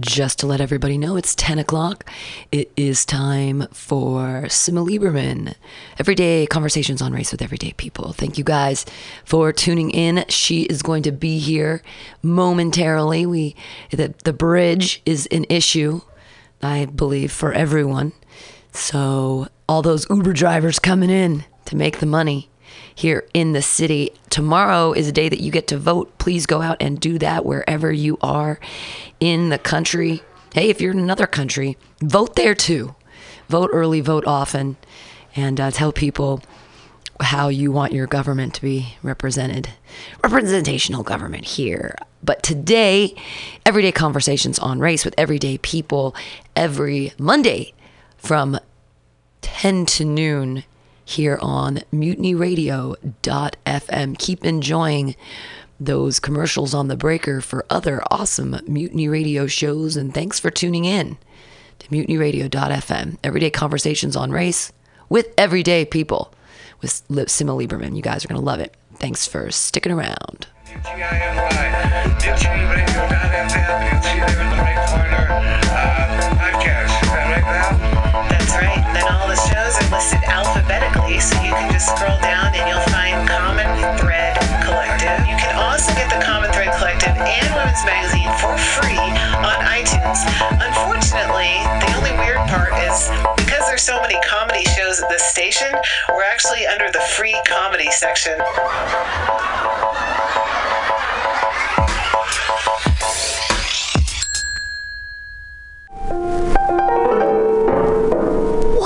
Just to let everybody know, it's 10 o'clock. It is time for Sima Lieberman. Everyday conversations on race with everyday people. Thank you guys for tuning in. She is going to be here momentarily. We the, the bridge is an issue, I believe, for everyone. So all those Uber drivers coming in to make the money here in the city. Tomorrow is a day that you get to vote. Please go out and do that wherever you are in the country. Hey, if you're in another country, vote there too. Vote early, vote often, and uh, tell people how you want your government to be represented. Representational government here. But today, everyday conversations on race with everyday people every Monday from 10 to noon here on mutinyradio.fm. Keep enjoying those commercials on the breaker for other awesome Mutiny Radio shows. And thanks for tuning in to mutinyradio.fm. Everyday conversations on race with everyday people with Sima Lieberman. You guys are going to love it. Thanks for sticking around. That's right. Then all the shows are listed alphabetically, so you can just scroll down and you'll find Common Thread Collective. You can also get the Common Thread Collective and Women's Magazine for free on iTunes. Unfortunately, the only weird part is because there's so many comedy shows at this station, we're actually under the free comedy section.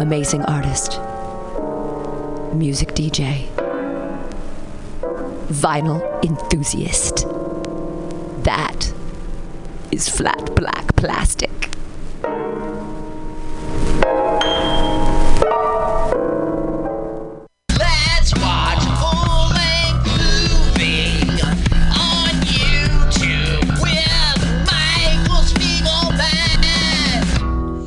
Amazing artist, music DJ, vinyl enthusiast. That is flat black plastic.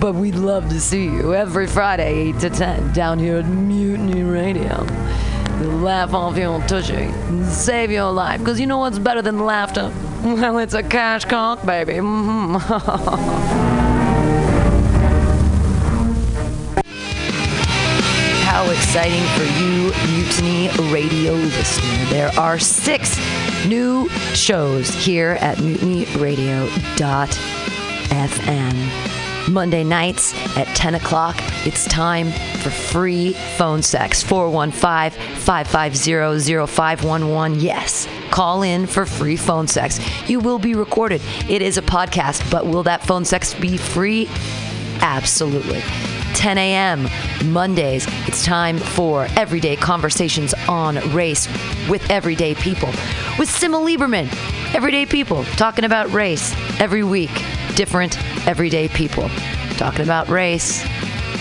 But we'd love to see you every Friday, 8 to 10, down here at Mutiny Radio. We'll laugh off your tushy and save your life. Because you know what's better than laughter? Well, it's a cash cock, baby. Mhm. How exciting for you, Mutiny Radio listener. There are six new shows here at mutinyradio.fm. Monday nights at 10 o'clock, it's time for free phone sex. 415 550 0511. Yes, call in for free phone sex. You will be recorded. It is a podcast, but will that phone sex be free? Absolutely. 10 a.m. Mondays, it's time for everyday conversations on race with everyday people. With Sima Lieberman, everyday people talking about race every week. Different everyday people talking about race.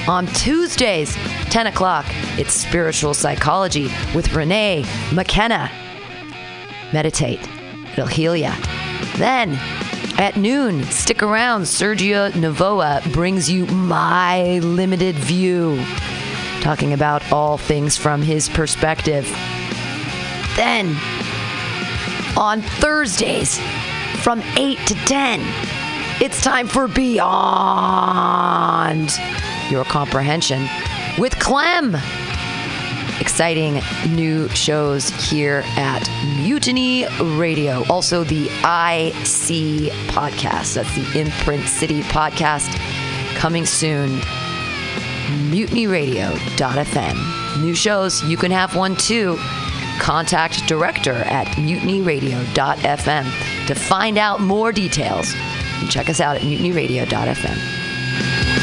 On Tuesdays, 10 o'clock, it's spiritual psychology with Renee McKenna. Meditate, it'll heal ya. Then, at noon, stick around. Sergio Navoa brings you My Limited View, talking about all things from his perspective. Then, on Thursdays, from 8 to 10, it's time for Beyond Your Comprehension with Clem exciting new shows here at Mutiny Radio. Also, the IC podcast. That's the Imprint City podcast coming soon. MutinyRadio.fm. New shows, you can have one too. Contact director at mutinyradio.fm to find out more details. And check us out at mutinyradio.fm.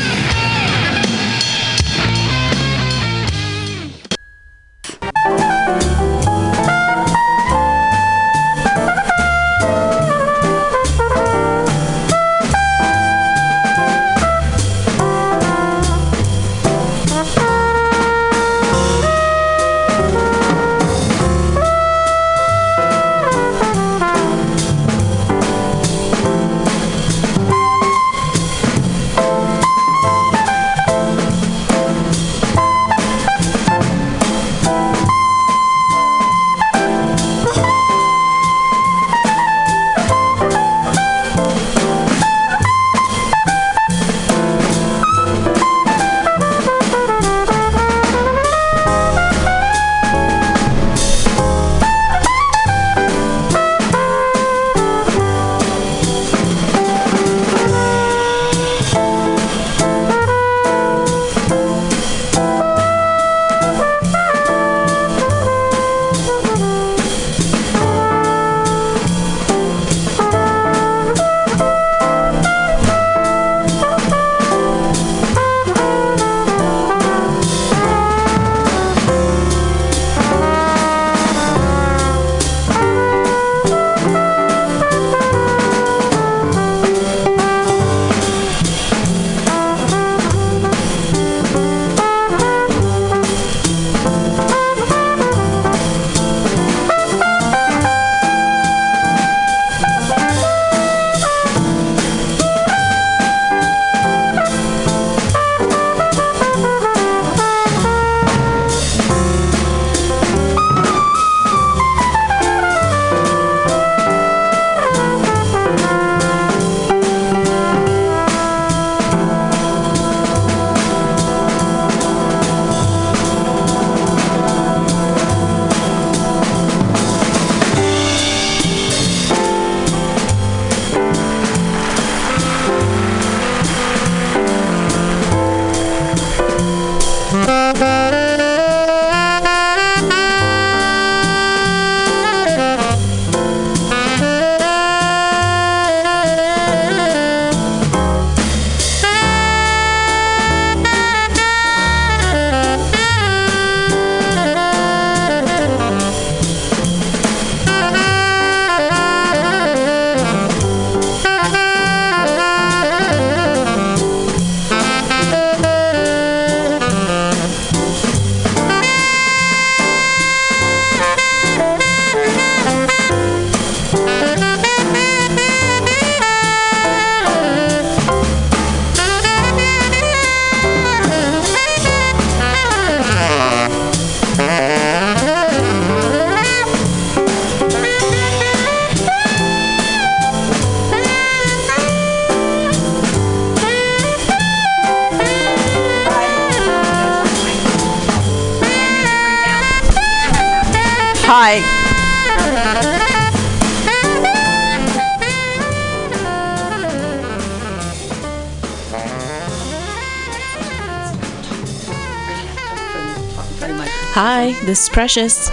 this is Precious.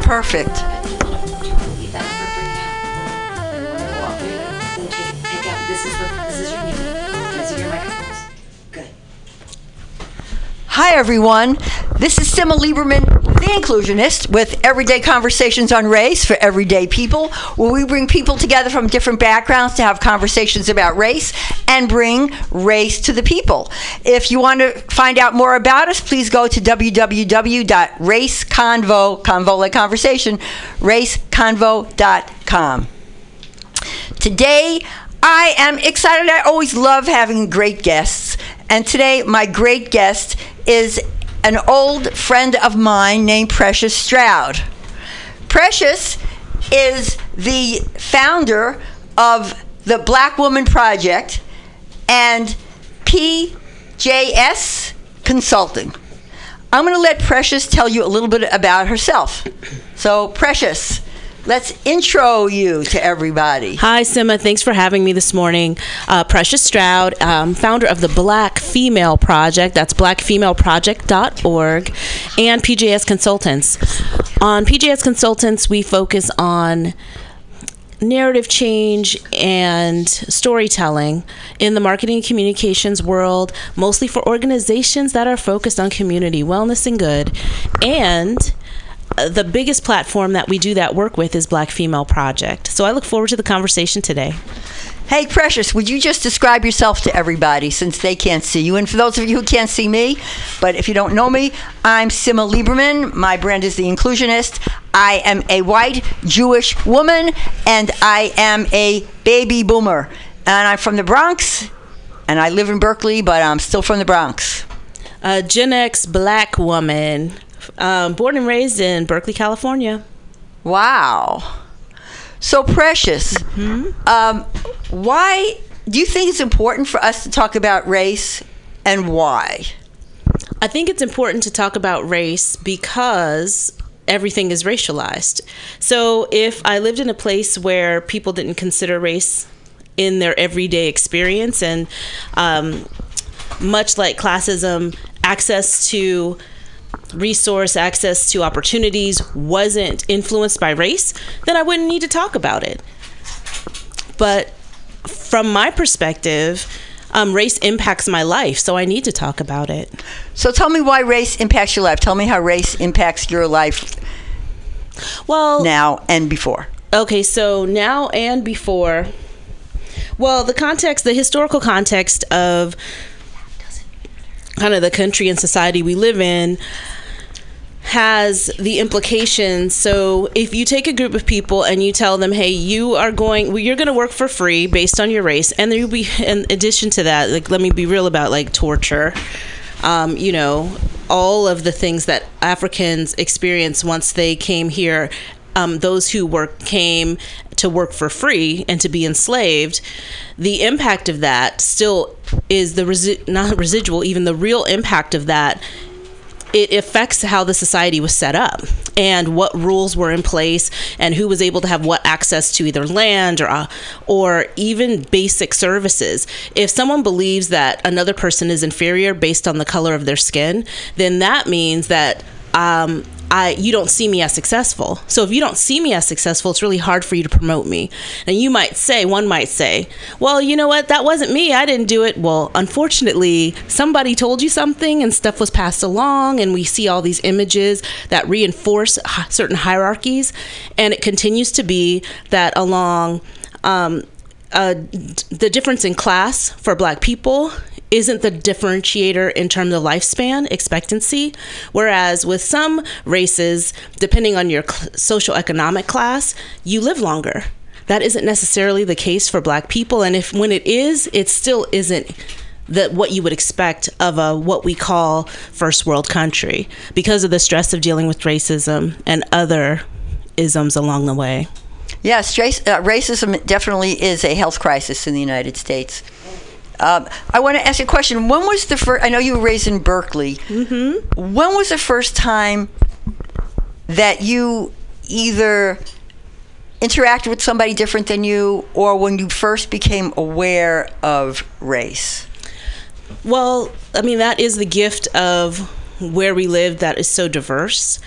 Perfect. Hi, everyone. This is Sima Lieberman, the inclusionist, with Everyday Conversations on Race for Everyday People, where we bring people together from different backgrounds to have conversations about race and bring race to the people. If you want to find out more about us, please go to www.raceconvo, convo like conversation, raceconvo.com. Today, I am excited. I always love having great guests. And today, my great guest is an old friend of mine named Precious Stroud. Precious is the founder of the Black Woman Project and PJS Consulting. I'm going to let Precious tell you a little bit about herself. So, Precious, let's intro you to everybody. Hi, Sima. Thanks for having me this morning. Uh, Precious Stroud, um, founder of the Black Female Project. That's blackfemaleproject.org and PJS Consultants. On PJS Consultants, we focus on narrative change and storytelling in the marketing and communications world, mostly for organizations that are focused on community wellness and good. And the biggest platform that we do that work with is Black Female Project. So I look forward to the conversation today. Hey, Precious, would you just describe yourself to everybody since they can't see you? And for those of you who can't see me, but if you don't know me, I'm Sima Lieberman. My brand is The Inclusionist. I am a white Jewish woman, and I am a baby boomer. And I'm from the Bronx, and I live in Berkeley, but I'm still from the Bronx. A Gen X black woman, um, born and raised in Berkeley, California. Wow. So precious. Um, why do you think it's important for us to talk about race and why? I think it's important to talk about race because everything is racialized. So if I lived in a place where people didn't consider race in their everyday experience, and um, much like classism, access to resource access to opportunities wasn't influenced by race, then I wouldn't need to talk about it. But from my perspective, um, race impacts my life, so I need to talk about it. So tell me why race impacts your life. Tell me how race impacts your life Well, now and before. Okay, so now and before. Well, the context, the historical context of kind of the country and society we live in has the implications. So, if you take a group of people and you tell them, "Hey, you are going, well, you're going to work for free based on your race," and there will be, in addition to that, like let me be real about like torture. Um, you know, all of the things that Africans experience once they came here. Um, those who work came to work for free and to be enslaved. The impact of that still is the resi- not residual, even the real impact of that it affects how the society was set up and what rules were in place and who was able to have what access to either land or uh, or even basic services. If someone believes that another person is inferior based on the color of their skin, then that means that um, I you don't see me as successful. So if you don't see me as successful, it's really hard for you to promote me. And you might say, one might say, well, you know what? That wasn't me. I didn't do it. Well, unfortunately, somebody told you something and stuff was passed along and we see all these images that reinforce certain hierarchies and it continues to be that along um, uh, the difference in class for black people isn't the differentiator in terms of lifespan expectancy. Whereas with some races depending on your cl- social economic class you live longer. That isn't necessarily the case for black people. And if when it is it still isn't that what you would expect of a what we call first world country because of the stress of dealing with racism and other isms along the way. Yes, race, uh, racism definitely is a health crisis in the United States. Um, I want to ask you a question. When was the first? I know you were raised in Berkeley. Mm-hmm. When was the first time that you either interacted with somebody different than you or when you first became aware of race? Well, I mean, that is the gift of where we live that is so diverse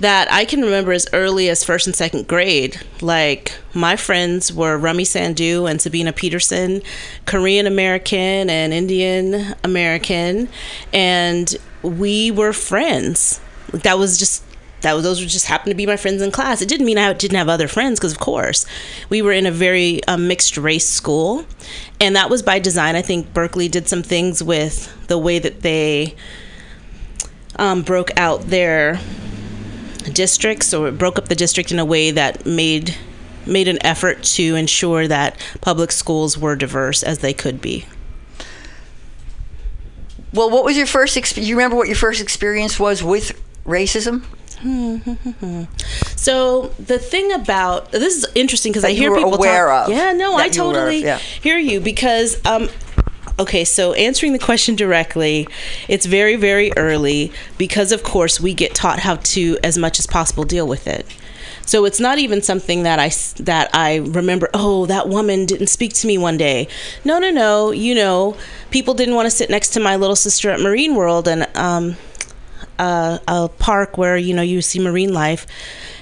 that I can remember as early as first and second grade. Like, my friends were Rummy Sandu and Sabina Peterson, Korean American and Indian American, and we were friends. That was just. That was, those were just happened to be my friends in class. It didn't mean I didn't have other friends because, of course, we were in a very um, mixed race school, and that was by design. I think Berkeley did some things with the way that they um, broke out their districts or broke up the district in a way that made made an effort to ensure that public schools were diverse as they could be. Well, what was your first? Exp- you remember what your first experience was with racism? So the thing about this is interesting because I hear were people aware talk. of. Yeah, no, I you were of, totally yeah. hear you because um, okay, so answering the question directly, it's very very early because of course we get taught how to as much as possible deal with it. So it's not even something that I that I remember. Oh, that woman didn't speak to me one day. No, no, no. You know, people didn't want to sit next to my little sister at Marine World, and um, uh, a park where you know you see marine life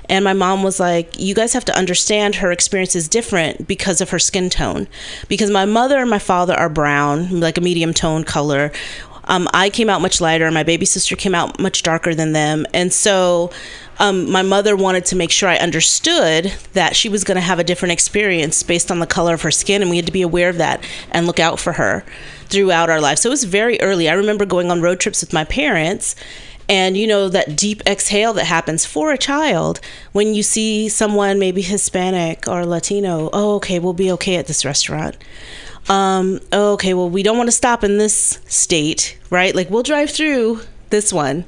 and my mom was like you guys have to understand her experience is different because of her skin tone. Because my mother and my father are brown like a medium tone color. Um, i came out much lighter. My baby sister came out much darker than them. And so um, my mother wanted to make sure i understood that she was going to have a different experience based on the color of her skin and we had to be aware of that and look out for her throughout our life so it was very early. I remember going on road trips with my parents and you know that deep exhale that happens for a child when you see someone maybe hispanic or latino oh okay we'll be okay at this restaurant. Um oh, okay well we don't want to stop in this state right? Like we'll drive through this one.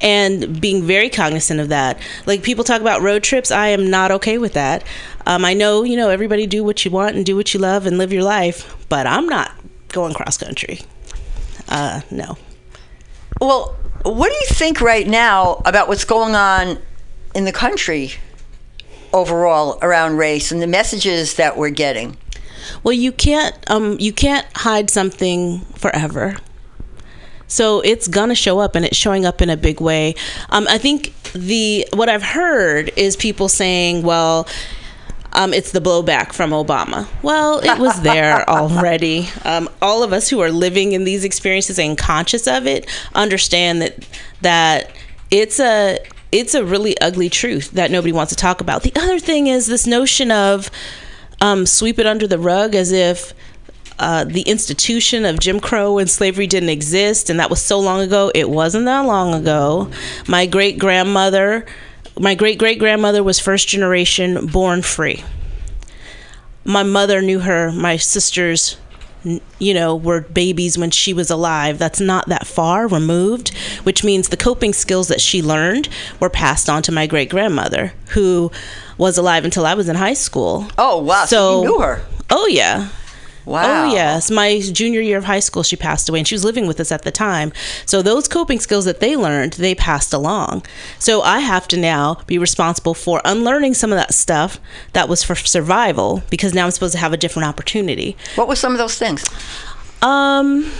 And being very cognizant of that. Like people talk about road trips. I am not okay with that. Um, i know you know everybody do what you want and do what you love and live your life but i'm not going cross country. Uh no. Well, what do you think right now about what's going on in the country overall around race and the messages that we're getting? Well, you can't um you can't hide something forever. So it's gonna show up, and it's showing up in a big way. Um, I think the what I've heard is people saying, "Well, um, it's the blowback from Obama." Well, it was there already. Um, all of us who are living in these experiences and conscious of it understand that that it's a it's a really ugly truth that nobody wants to talk about. The other thing is this notion of um, sweep it under the rug as if uh, the institution of Jim Crow and slavery didn't exist, and that was so long ago. It wasn't that long ago. My great grandmother, my great great grandmother was first generation born free. My mother knew her. My sisters, you know, were babies when she was alive. That's not that far removed, which means the coping skills that she learned were passed on to my great grandmother, who was alive until I was in high school. Oh, wow. So, you knew her. Oh yeah. Wow. Oh yes, my junior year of high school, she passed away, and she was living with us at the time. So those coping skills that they learned, they passed along. So I have to now be responsible for unlearning some of that stuff that was for survival, because now I'm supposed to have a different opportunity. What were some of those things? Um.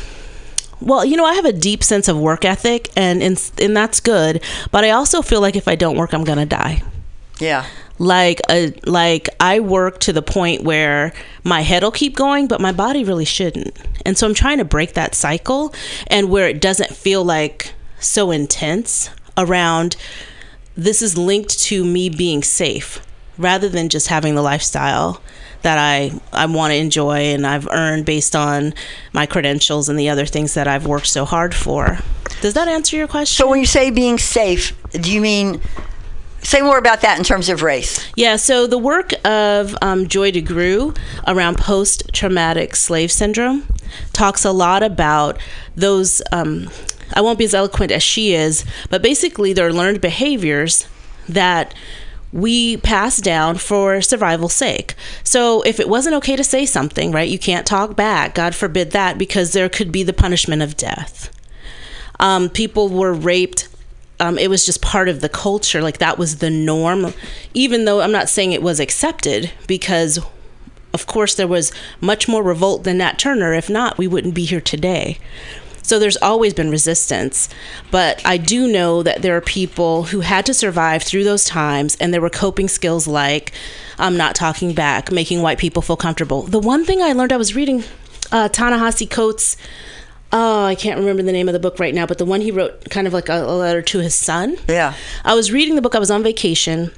Well, you know, I have a deep sense of work ethic, and and, and that's good. But I also feel like if I don't work, I'm gonna die Yeah. Like a like I work to the point where my head'll keep going, but my body really shouldn't. And so I'm trying to break that cycle and where it doesn't feel like so intense around this is linked to me being safe rather than just having the lifestyle that I, I want to enjoy and I've earned based on my credentials and the other things that I've worked so hard for. Does that answer your question? So when you say being safe, do you mean say more about that in terms of race? Yeah, so the work of um, Joy DeGruy around post traumatic slave syndrome talks a lot about those. Um, I won't be as eloquent as she is, but basically, there are learned behaviors that we pass down for survival's sake. So if it wasn't okay to say something, right, you can't talk back. God forbid that, because there could be the punishment of death. Um, people were raped um, it was just part of the culture. Like that was the norm, even though I'm not saying it was accepted because. Of course, there was much more revolt than Nat Turner. If not, we wouldn't be here today. So there's always been resistance. But I do know that there are people who had to survive through those times, and there were coping skills like um, not talking back, making white people feel comfortable. The one thing I learned, I was reading uh, Ta-Nehisi Coates. Oh, I can't remember the name of the book right now, but the one he wrote, kind of like a, a letter to his son. Yeah. I was reading the book. I was on vacation,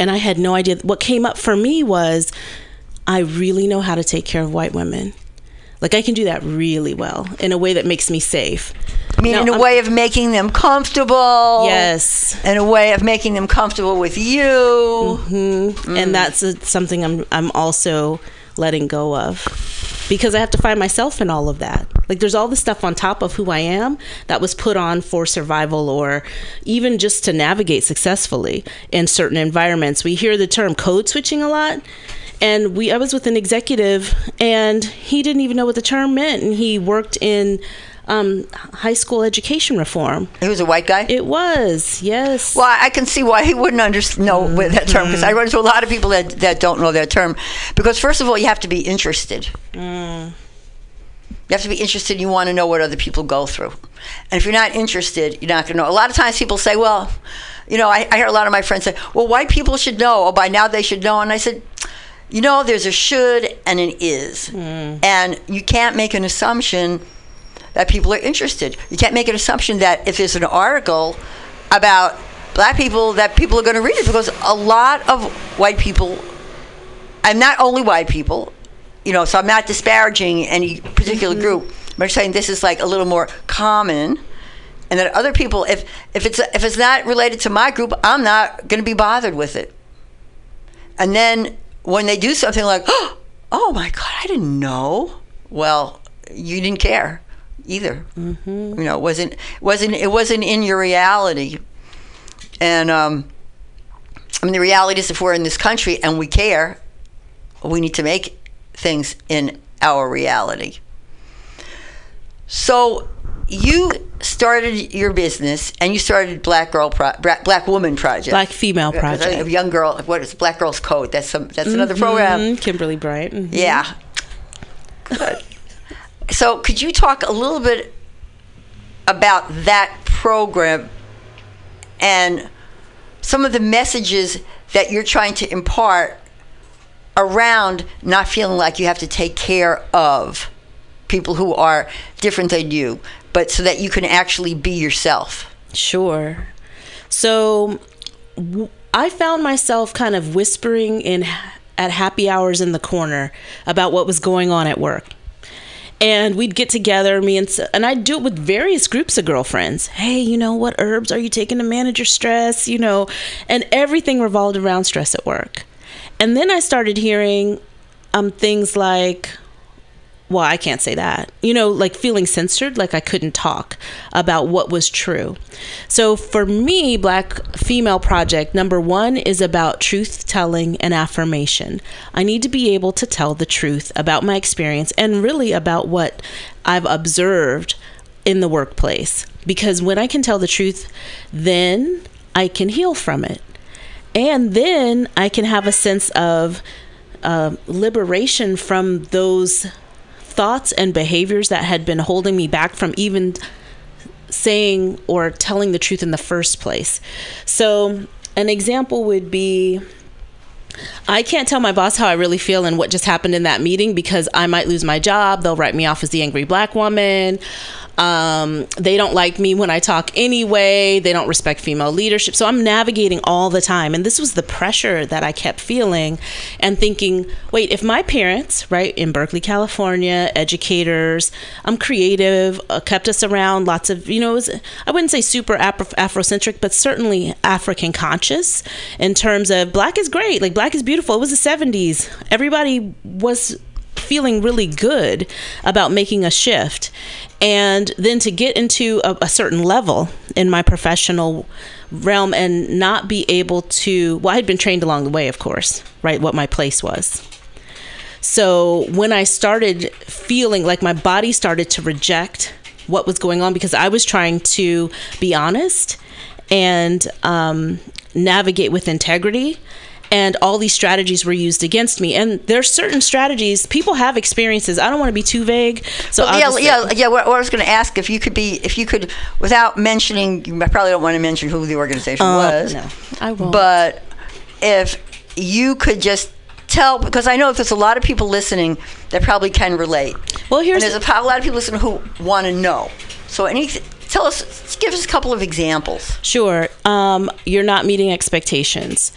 and I had no idea. What came up for me was, I really know how to take care of white women. Like I can do that really well in a way that makes me safe. I mean, Now, in a I'm- way of making them comfortable. Yes. In a way of making them comfortable with you. and that's uh something I'm I'm also letting go of because I have to find myself in all of that. Like there's all the stuff on top of who I am that was put on for survival or even just to navigate successfully in certain environments. We hear the term code switching a lot. And we I was with an executive and he didn't even know what the term meant and he worked in um, high school education reform. He was a white guy. It was, yes. Well, I can see why he wouldn't understand know what that term because I mm-hmm. run into a lot of people that, that don't know that term. Because first of all, you have to be interested. Mm. You have to be interested. You want to know what other people go through, and if you're not interested, you're not going to know. A lot of times, people say, "Well, you know," I, I hear a lot of my friends say, "Well, white people should know. Oh, by now they should know." And I said, "You know, there's a should and an is, mm. and you can't make an assumption." That people are interested. You can't make an assumption that if there's an article about black people, that people are going to read it because a lot of white people, and not only white people, you know, so I'm not disparaging any particular mm-hmm. group, but I'm saying this is like a little more common. And that other people, if if it's if it's not related to my group, I'm not going to be bothered with it. And then when they do something like, "Oh my God, I didn't know," well, you didn't care either. You know, it wasn't wasn't it wasn't in your reality. And um, I mean, the reality is, if we're in this country and we care, we need to make things in our reality. So you started your business and you started Black Girl Pro- Black Woman Project. Black Female Project. A young girl. What is Black Girls Code? That's some. That's another program. Mm, Kimberly Bryant. mhm. Yeah. Good. So, could you talk a little bit about that program and some of the messages that you're trying to impart around not feeling like you have to take care of people who are different than you, but so that you can actually be yourself? Sure. So w- I found myself kind of whispering in at happy hours in the corner about what was going on at work. And we'd get together, me and and I'd do it with various groups of girlfriends. Hey, you know what herbs are you taking to manage your stress? You know, and everything revolved around stress at work. And then I started hearing um, things like, well, I can't say that. You know, like feeling censored, like I couldn't talk about what was true. So for me, Black Female Project, number one is about truth telling and affirmation. I need to be able to tell the truth about my experience and really about what I've observed in the workplace. Because when I can tell the truth, then I can heal from it. And then I can have a sense of uh, liberation from those thoughts and behaviors that had been holding me back from even saying or telling the truth in the first place. So, an example would be I can't tell my boss how I really feel and what just happened in that meeting because I might lose my job. They'll write me off as the angry black woman. Um, they don't like me when I talk anyway. They don't respect female leadership. So I'm navigating all the time. And this was the pressure that I kept feeling and thinking, wait, if my parents, right, in Berkeley, California, educators, I'm creative, uh, kept us around lots of, you know, was, I wouldn't say super Afro- Afrocentric, but certainly African conscious in terms of black is great, like black is beautiful. It was the 70s. Everybody was feeling really good about making a shift. And then to get into a, a certain level in my professional realm and not be able to, well, I had been trained along the way, of course, right? What my place was. So when I started feeling like my body started to reject what was going on because I was trying to be honest and um, navigate with integrity. And all these strategies were used against me. And there's certain strategies people have experiences. I don't want to be too vague, so I'll yeah, yeah, yeah. What, I was going to ask if you could be, if you could, without mentioning, you probably don't want to mention who the organization Uh, was. no, I won't. But if you could just tell, because I know there's a lot of people listening that probably can relate. Well, here's and there's a, a lot of people listening who want to know. So, any, tell us, give us a couple of examples. Sure. Um, you're not meeting expectations.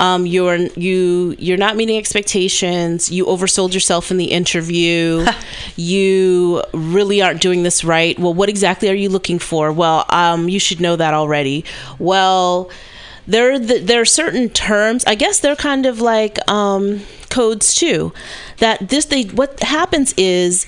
Um, you're you you're not meeting expectations. You oversold yourself in the interview. you really aren't doing this right. Well, what exactly are you looking for? Well, um, you should know that already. Well, there the, there are certain terms. I guess they're kind of like um, codes too. That this they what happens is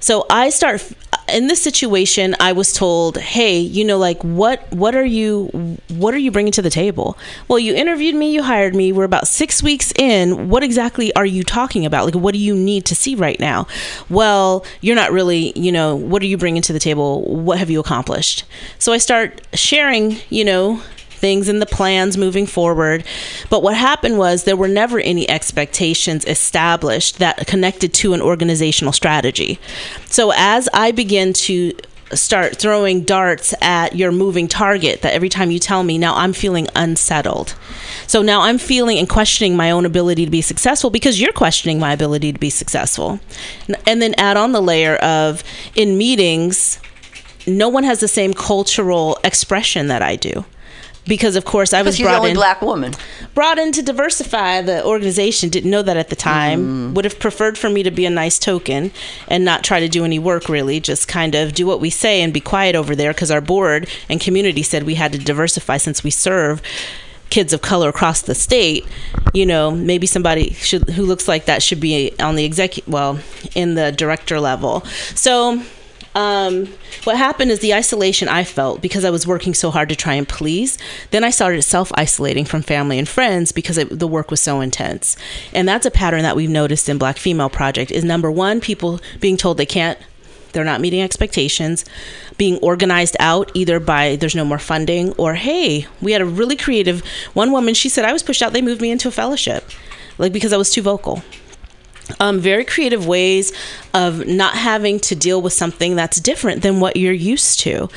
so I start in this situation I was told, "Hey, you know like what what are you what are you bringing to the table?" Well, you interviewed me, you hired me. We're about 6 weeks in. What exactly are you talking about? Like what do you need to see right now? Well, you're not really, you know, what are you bringing to the table? What have you accomplished? So I start sharing, you know, things and the plans moving forward. But what happened was there were never any expectations established that connected to an organizational strategy. So as I begin to start throwing darts at your moving target that every time you tell me now I'm feeling unsettled. So now I'm feeling and questioning my own ability to be successful because you're questioning my ability to be successful. And then add on the layer of in meetings no one has the same cultural expression that I do. Because of course I was you're the brought only in black woman. brought in to diversify the organization. Didn't know that at the time. Mm-hmm. Would have preferred for me to be a nice token and not try to do any work really. Just kind of do what we say and be quiet over there because our board and community said we had to diversify since we serve kids of color across the state. You know, maybe somebody should who looks like that should be on the executive, well, in the director level. So um, what happened is the isolation I felt because I was working so hard to try and please. Then I started self isolating from family and friends because it, the work was so intense. And that's a pattern that we've noticed in Black Female Project is number one, people being told they can't. They're not meeting expectations, being organized out either by there's no more funding or hey, we had a really creative one woman. She said I was pushed out. They moved me into a fellowship, like because I was too vocal um, very creative ways of not having to deal with something that's different than what you're used to.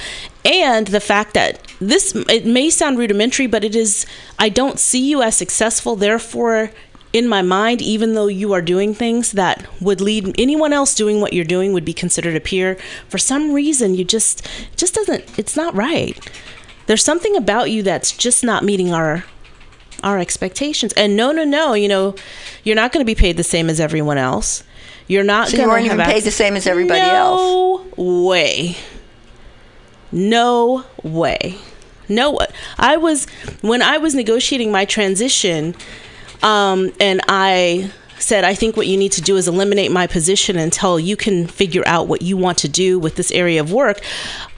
And the fact that this it may sound rudimentary but it is i don't see you as successful. Therefore in my mind even though you are doing things that would lead anyone else doing what you're doing would be considered a peer for some reason you just just doesn't it's not right. There's something about you that's just not meeting our our expectations. And no, no, no, you know, you're not going to be paid the same as everyone else. You're not So going you to weren't even paid the same as everybody else. No way. No way. No, I was when I was negotiating my transition, um, and I said, I think what you need to do is eliminate my position until you can figure out what you want to do with this area of work.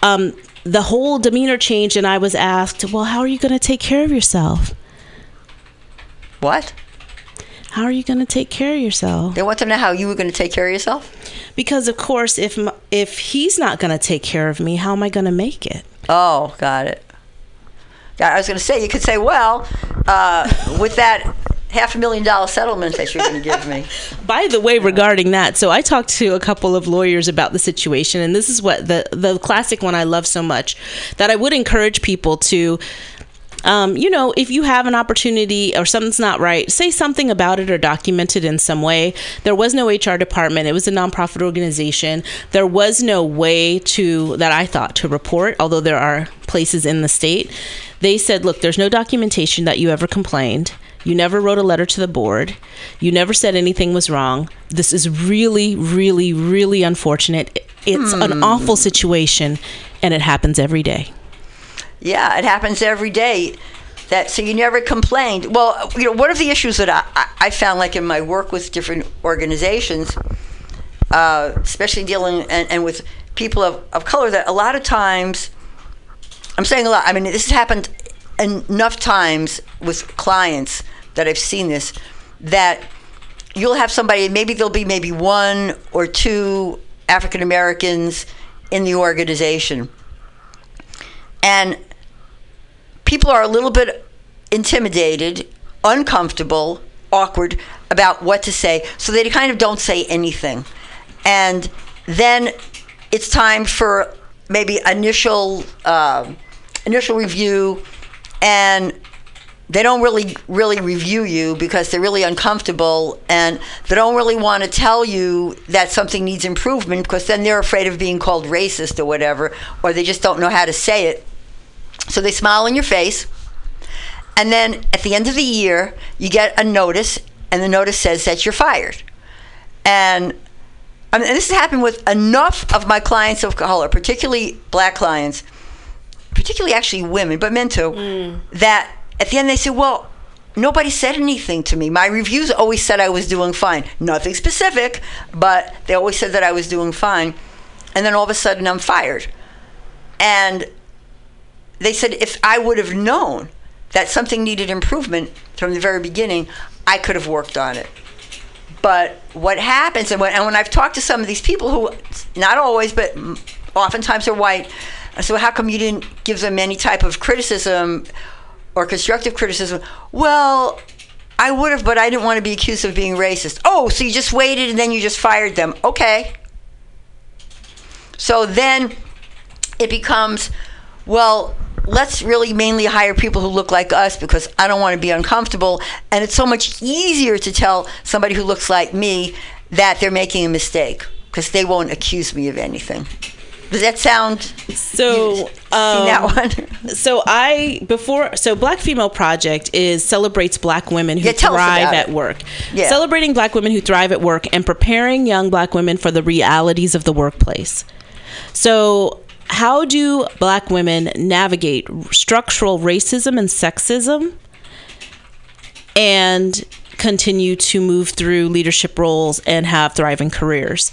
Um, the whole demeanor changed, and I was asked, Well, how are you going to take care of yourself? What? How are you going to take care of yourself? They want to know how you were going to take care of yourself. Because of course, if if he's not going to take care of me, how am I going to make it? Oh, got it. I was going to say you could say, well, uh, with that half a million dollar settlement that you're going to give me. By the way, regarding that, so I talked to a couple of lawyers about the situation, and this is what the the classic one I love so much that I would encourage people to. Um, you know, if you have an opportunity or something's not right, say something about it or document it in some way. There was no HR department. It was a nonprofit organization. There was no way to, that I thought, to report, although there are places in the state. They said, look, there's no documentation that you ever complained. You never wrote a letter to the board. You never said anything was wrong. This is really, really, really unfortunate. It's an awful situation, and it happens every day. Yeah, it happens every day. That so you never complained. Well, you know, one of the issues that I, I- found, like in my work with different organizations, uh, especially dealing and, and with people of, of color, that a lot of times, I'm saying a lot. I mean, this has happened enough times with clients that I've seen this that you'll have somebody. Maybe there'll be maybe one or two African Americans in the organization, and people are a little bit intimidated, uncomfortable, awkward about what to say, so they kind of don't say anything. And then it's time for maybe initial uh, initial review, and they don't really really review you because they're really uncomfortable and they don't really want to tell you that something needs improvement because then they're afraid of being called racist or whatever or they just don't know how to say it so they smile in your face and then at the end of the year you get a notice and the notice says that you're fired and I mean, and this has happened with enough of my clients of color particularly black clients particularly actually women but men too mm. that at the end they say, well, nobody said anything to me. My reviews always said I was doing fine. Nothing specific, but they always said that I was doing fine. And then all of a sudden I'm fired. And they said if I would have known that something needed improvement from the very beginning, I could have worked on it. But what happens, and when, and when I've talked to some of these people who, not always, but oftentimes are white, well, how come you didn't give them any type of criticism or constructive criticism? Well, I would have, but I didn't want to be accused of being racist. Oh, so you just waited and then you just fired them. Okay. So then it becomes, well, let's really mainly hire people who look like us because I don't want to be uncomfortable. And it's so much easier to tell somebody who looks like me that they're making a mistake because they won't accuse me of anything. Does that sound? So, Seen that um, one? so I before so Black Female Project is celebrates Black women who Yeah, thrive at it. work. Yeah. Celebrating Black women who thrive at work and preparing young Black women for the realities of the workplace. So, how do Black women navigate structural racism and sexism, and continue to move through leadership roles and have thriving careers?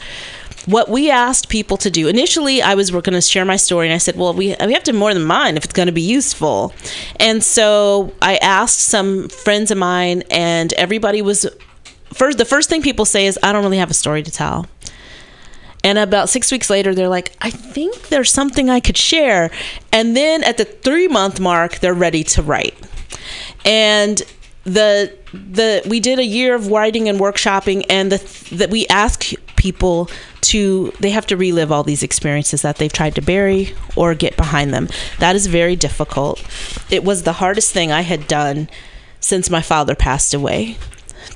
what we asked people to do initially i was going to share my story and i said well we, we have to more than mine if it's going to be useful and so i asked some friends of mine and everybody was first the first thing people say is i don't really have a story to tell and about six weeks later they're like i think there's something i could share. And then at the three month mark they're ready to write. And the the we did a year of writing and workshopping and the that we ask people to they have to relive all these experiences that they've tried to bury or get behind them. That is very difficult. It was the hardest thing i had done since my father passed away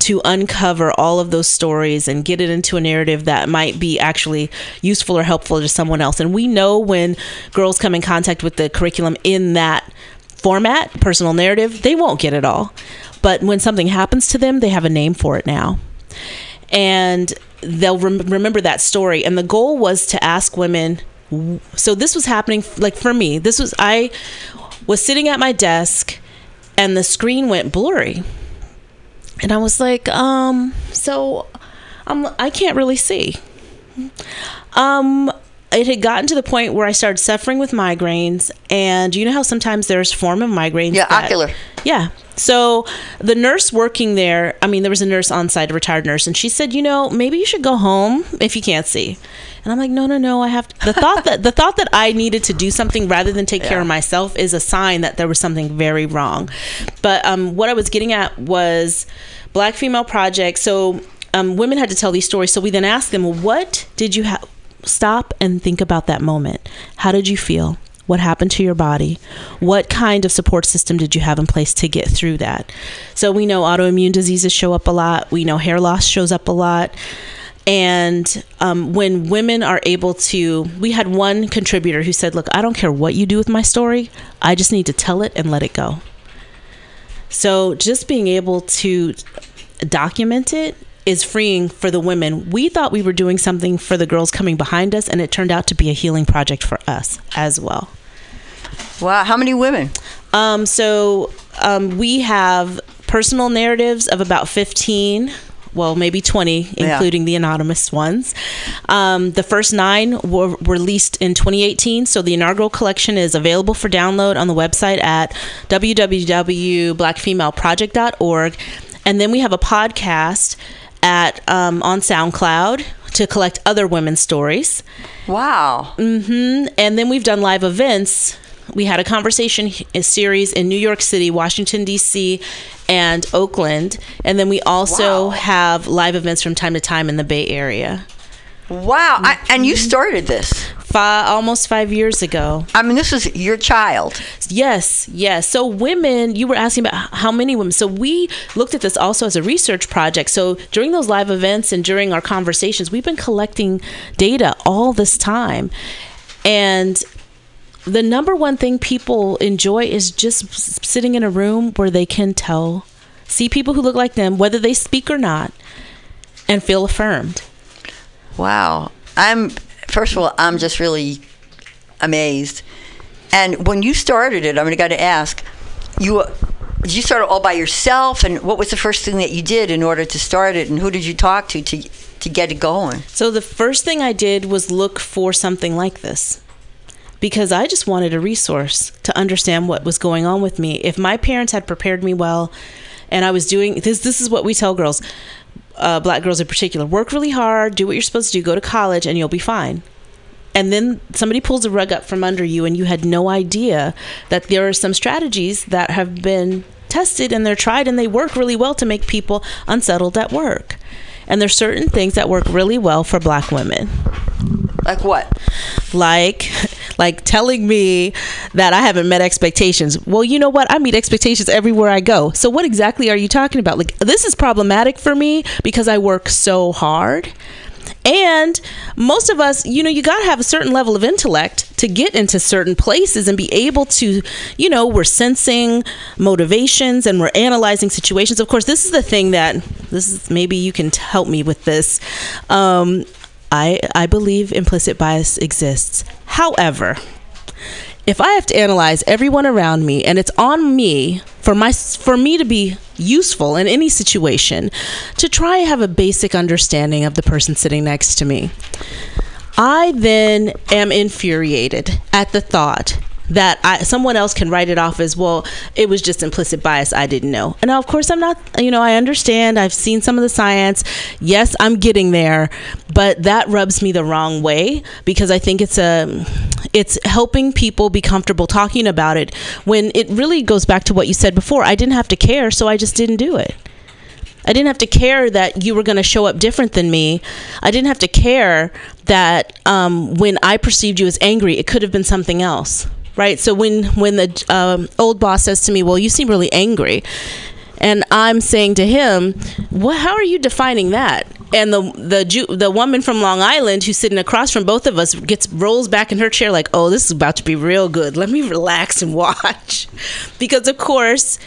to uncover all of those stories and get it into a narrative that might be actually useful or helpful to someone else. And we know when girls come in contact with the curriculum in that format, personal narrative, they won't get it all. But when something happens to them, they have a name for it now. And they'll rem- remember that story. And the goal was to ask women. So this was happening, like for me, this was, I was sitting at my desk and the screen went blurry and I was like, um, so I'm I can't really see. Um, it had gotten to the point where I started suffering with migraines, and you know how sometimes there's form of migraines. Yeah, that- ocular. Yeah. So the nurse working there, I mean, there was a nurse on site, a retired nurse, and she said, you know, maybe you should go home if you can't see. And I'm like, no, no, no. I have to. the thought that the thought that I needed to do something rather than take care of myself is a sign that there was something very wrong. But um, what I was getting at was Black Female Project. So um, women had to tell these stories. So we then asked them, well, what did you have? Stop and think about that moment. How did you feel? What happened to your body? What kind of support system did you have in place to get through that? So we know autoimmune diseases show up a lot. We know hair loss shows up a lot. And um, when women are able to, we had one contributor who said, Look, I don't care what you do with my story, I just need to tell it and let it go. So just being able to document it is freeing for the women. We thought we were doing something for the girls coming behind us, and it turned out to be a healing project for us as well. Wow, how many women? Um, so um, we have personal narratives of about 15. Well, maybe 20, Yeah. including the anonymous ones. Um, the first nine were released in 2018. So the inaugural collection is available for download on the website at www.blackfemaleproject.org. And then we have a podcast at um, on SoundCloud to collect other women's stories. Wow. hmm And then we've done live events we had a conversation a series in New York City, Washington D.C., and Oakland, and then we also Wow. have live events from time to time in the Bay Area. Wow. I, and you started this. Fi- almost five years ago. I mean, this was your child. Yes, yes. So women, you were asking about how many women. So we looked at this also as a research project. So during those live events and during our conversations, we've been collecting data all this time. And the number one thing people enjoy is just sitting in a room where they can tell, see people who look like them, whether they speak or not, and feel affirmed. Wow. I'm first of all, I'm just really amazed. And when you started it, I'm going got to ask you. Did you start it all by yourself? And what was the first thing that you did in order to start it? And who did you talk to to to get it going? So the first thing I did was look for something like this because I just wanted a resource to understand what was going on with me. If my parents had prepared me well and I was doing this this is what we tell girls, uh, black girls in particular, work really hard, do what you're supposed to do, go to college and you'll be fine. And then somebody pulls a rug up from under you and you had no idea that there are some strategies that have been tested and they're tried and they work really well to make people unsettled at work. And there's certain things that work really well for black women Like what? like like telling me that I haven't met expectations. Well, you know what? I meet expectations everywhere I go. So what exactly are you talking about? Like this is problematic for me because I work so hard. And most of us, you know, you got to have a certain level of intellect to get into certain places and be able to, you know, we're sensing motivations and we're analyzing situations. Of course, this is the thing that this is maybe you can help me with this. Um, I I believe implicit bias exists. However, if I have to analyze everyone around me and it's on me for my for me to be useful in any situation to try and have a basic understanding of the person sitting next to me. I then am infuriated at the thought that I, someone else can write it off as well it was just implicit bias i didn't know. And now of course i'm not you know i understand. I've seen some of the science. Yes i'm getting there but that rubs me the wrong way because i think it's a it's helping people be comfortable talking about it when it really goes back to what you said before. I didn't have to care so i just didn't do it. I didn't have to care that you were going to show up different than me. I didn't have to care that um, when I perceived you as angry, it could have been something else, right? So when when the um, old boss says to me, "Well, you seem really angry," and I'm saying to him, "What? How are you defining that?" And the the Jew, the woman from Long Island who's sitting across from both of us gets rolls back in her chair like, "Oh, this is about to be real good. Let me relax and watch," because of course,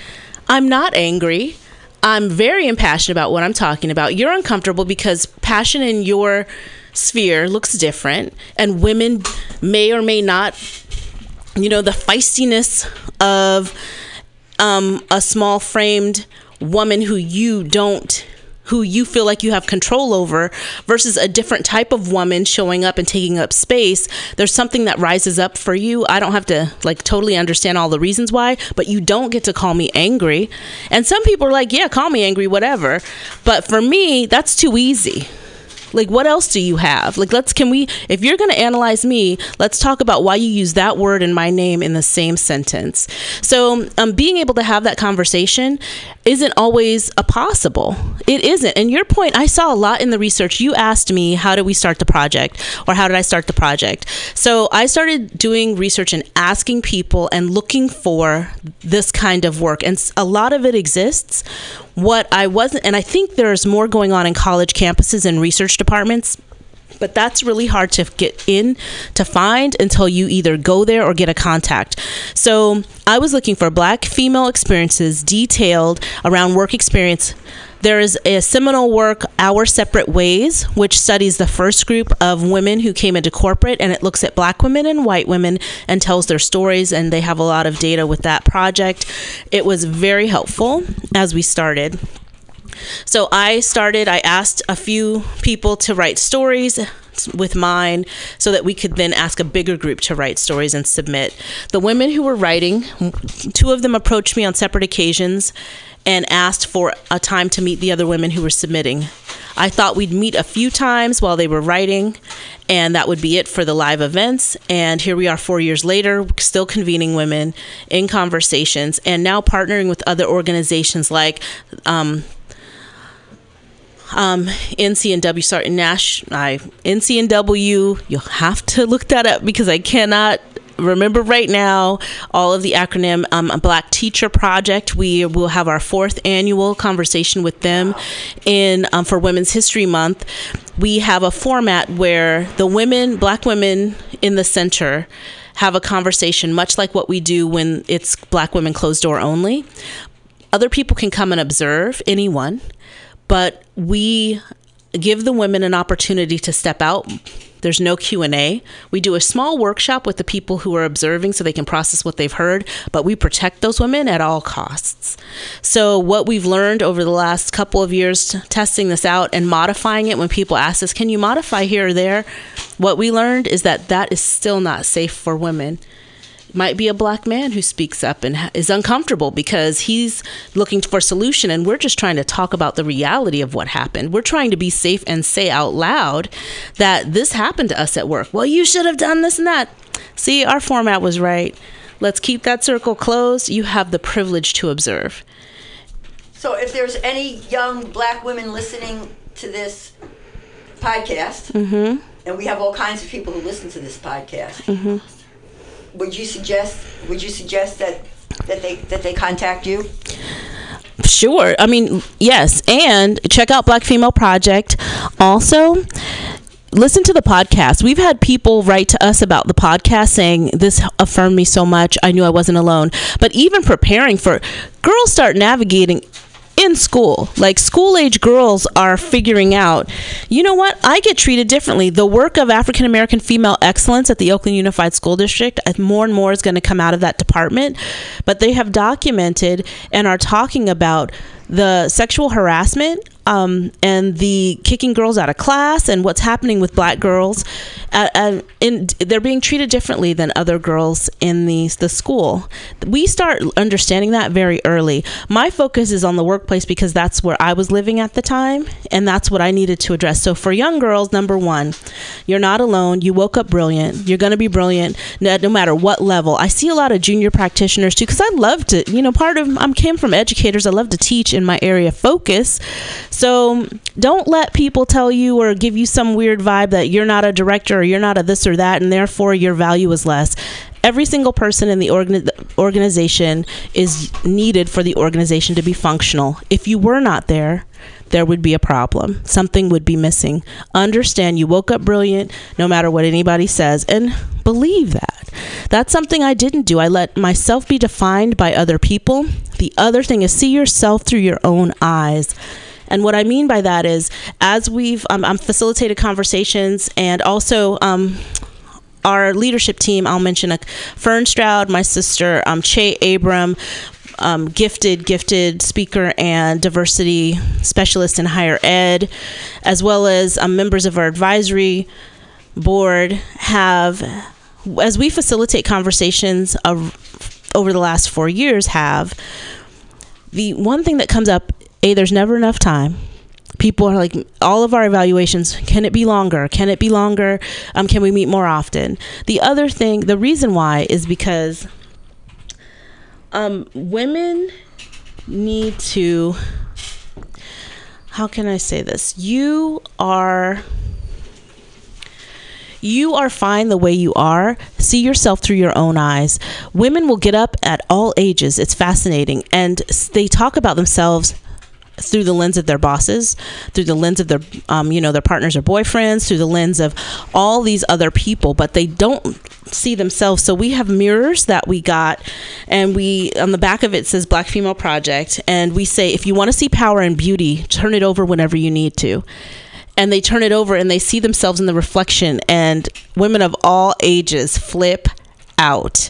I'm not angry. I'm very impassioned about what I'm talking about. You're uncomfortable because passion in your sphere looks different, and women may or may not, you know, the feistiness of um, a small framed woman who you don't who you feel like you have control over versus a different type of woman showing up and taking up space there's something that rises up for you. I don't have to like totally understand all the reasons why but you don't get to call me angry. And some people are like yeah call me angry whatever. But for me that's too easy like what else do you have? Like let's can we if you're going to analyze me let's talk about why you use that word and my name in the same sentence. So um, being able to have that conversation isn't always a possible. It isn't. And your point i saw a lot in the research. You asked me how did we start the project? Or how did i start the project? So i started doing research and asking people and looking for this kind of work. And a lot of it exists what i wasn't and i think there's more going on in college campuses and research departments but that's really hard to get in to find until you either go there or get a contact. So I was looking for black female experiences detailed around work experience. There is a seminal work, Our Separate Ways, which studies the first group of women who came into corporate and it looks at black women and white women and tells their stories. And they have a lot of data with that project. It was very helpful as we started. So I started, I asked a few people to write stories with mine so that we could then ask a bigger group to write stories and submit. The women who were writing, two of them approached me on separate occasions and asked for a time to meet the other women who were submitting. I thought we'd meet a few times while they were writing, and that would be it for the live events. And here we are four years later, still convening women in conversations, and now partnering with other organizations like. Um, um, NCNW, sorry, Nash, I NCNW. You'll have to look that up because I cannot remember right now all of the acronym. Um, Black Teacher Project. We will have our fourth annual conversation with them in um, for Women's History Month. We have a format where the women, Black women in the center. Have a conversation, much like what we do when it's Black Women Closed Door only. Other people can come and observe, anyone, but we give the women an opportunity to step out. There's no q&a we do a small workshop with the people who are observing so they can process what they've heard but we protect those women at all costs. So what we've learned over the last couple of years testing this out and modifying it when people ask us can you modify here or there? what we learned is that that is still not safe for women might be a black man who speaks up and ha- is uncomfortable because he's looking for a solution and we're just trying to talk about the reality of what happened. We're trying to be safe and say out loud that this happened to us at work. Well you should have done this and that. See our format was right. Let's keep that circle closed. You have the privilege to observe. So if there's any young black women listening to this podcast, Mm-hmm. and we have all kinds of people who listen to this podcast, would you suggest would you suggest that that they that they contact you? Sure. I mean, yes. And check out Black Female Project. Also, listen to the podcast. We've had people write to us about the podcast saying, This affirmed me so much. I knew I wasn't alone. But even preparing for girls start navigating in school. Like school age girls are figuring out, you know what? I get treated differently. The work of African American female excellence at the Oakland Unified School District, uh, more and more is going to come out of that department. But they have documented and are talking about the sexual harassment um, and the kicking girls out of class and what's happening with black girls. Uh, uh, in, they're being treated differently than other girls in the, the school. We start understanding that very early. My focus is on the workplace because that's where I was living at the time, and that's what I needed to address. So for young girls, number one, you're not alone. You woke up brilliant. You're going to be brilliant no, no matter what level. I see a lot of junior practitioners too because I love to, you know, part of I came from educators. I love to teach in my area focus. Don't let people tell you or give you some weird vibe that you're not a director or you're not a this or that, and therefore your value is less. Every single person in the organi- organization is needed for the organization to be functional. If you were not there, there would be a problem. Something would be missing. Understand you woke up brilliant no matter what anybody says and believe that. That's something I didn't do. I let myself be defined by other people. The other thing is see yourself through your own eyes. And what I mean by that is, as we've um, um, facilitated conversations and also um, our leadership team, I'll mention a Fern Stroud, my sister, um, Che Abram, um, gifted, gifted speaker and diversity specialist in higher ed, as well as um, members of our advisory board, have, as we facilitate conversations of, over the last four years, have the one thing that comes up a there's never enough time people are like all of our evaluations can it be longer can it be longer um, can we meet more often the other thing the reason why is because um, women need to how can i say this you are you are fine the way you are. See yourself through your own eyes. Women will get up at all ages. It's fascinating. And they talk about themselves through the lens of their bosses, through the lens of their, um, you know, their partners or boyfriends, through the lens of all these other people, but they don't see themselves. So we have mirrors that we got, and we on the back of it says Black Female Project, and we say if you want to see power and beauty, turn it over whenever you need to. And they turn it over and they see themselves in the reflection, and women of all ages flip out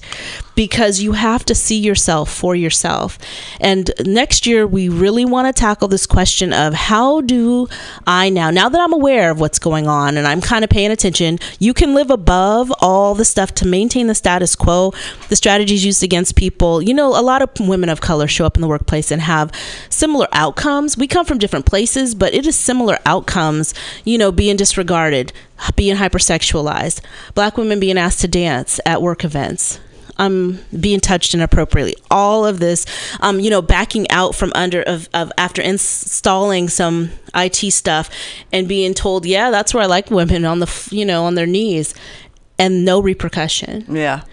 because you have to see yourself for yourself. And next year, we really want to tackle this question of how do I now, now that I'm aware of what's going on and I'm kind of paying attention, you can live above all the stuff to maintain the status quo, the strategies used against people. You know, a lot of women of color show up in the workplace and have similar outcomes. We come from different places, but it is similar outcomes, you know, being disregarded, being hypersexualized, black women being asked to dance at work events. Um, being touched inappropriately, all of this, um, you know, backing out from under of, of after installing some IT stuff and being told, yeah, that's where I like women on the, you know, on their knees, and no repercussion. Yeah.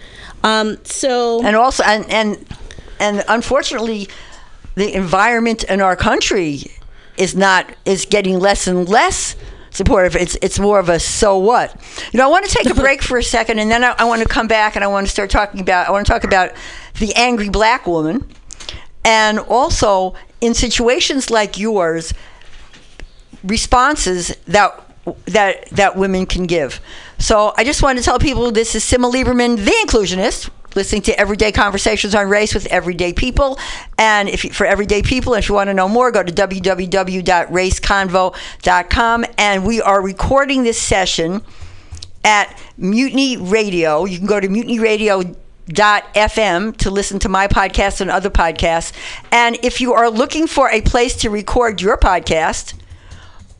Um, so and also and and and unfortunately the environment in our country is not is getting less and less supportive. It's it's more of a so what. You know i want to take a break for a second and then i, I want to come back and i want to start talking about i want to talk about the angry black woman and also in situations like yours responses that that that women can give. So I just wanted to tell people this is Simma Lieberman, the inclusionist, listening to Everyday Conversations on Race with Everyday People. And if you, for Everyday People, if you want to know more, go to www.raceconvo.com. And we are recording this session at Mutiny Radio. You can go to Mutiny Radio fm to listen to my podcast and other podcasts. And if you are looking for a place to record your podcast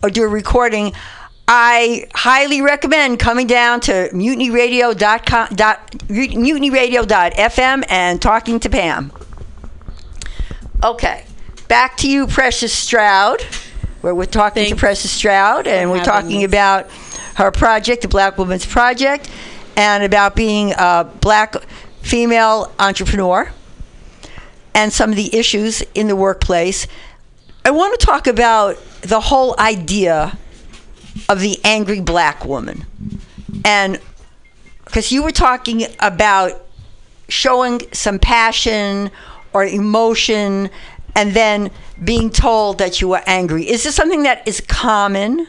or do a recording, I highly recommend coming down to mutinyradio.com, dot, mutinyradio.fm and talking to Pam. Okay, back to you, Precious Stroud, where we're talking to Precious Stroud, and we're talking me. about her project, the Black Women's Project, and about being a black female entrepreneur and some of the issues in the workplace. I want to talk about the whole idea of the angry black woman. And because you were talking about showing some passion or emotion and then being told that you were angry. Is this something that is common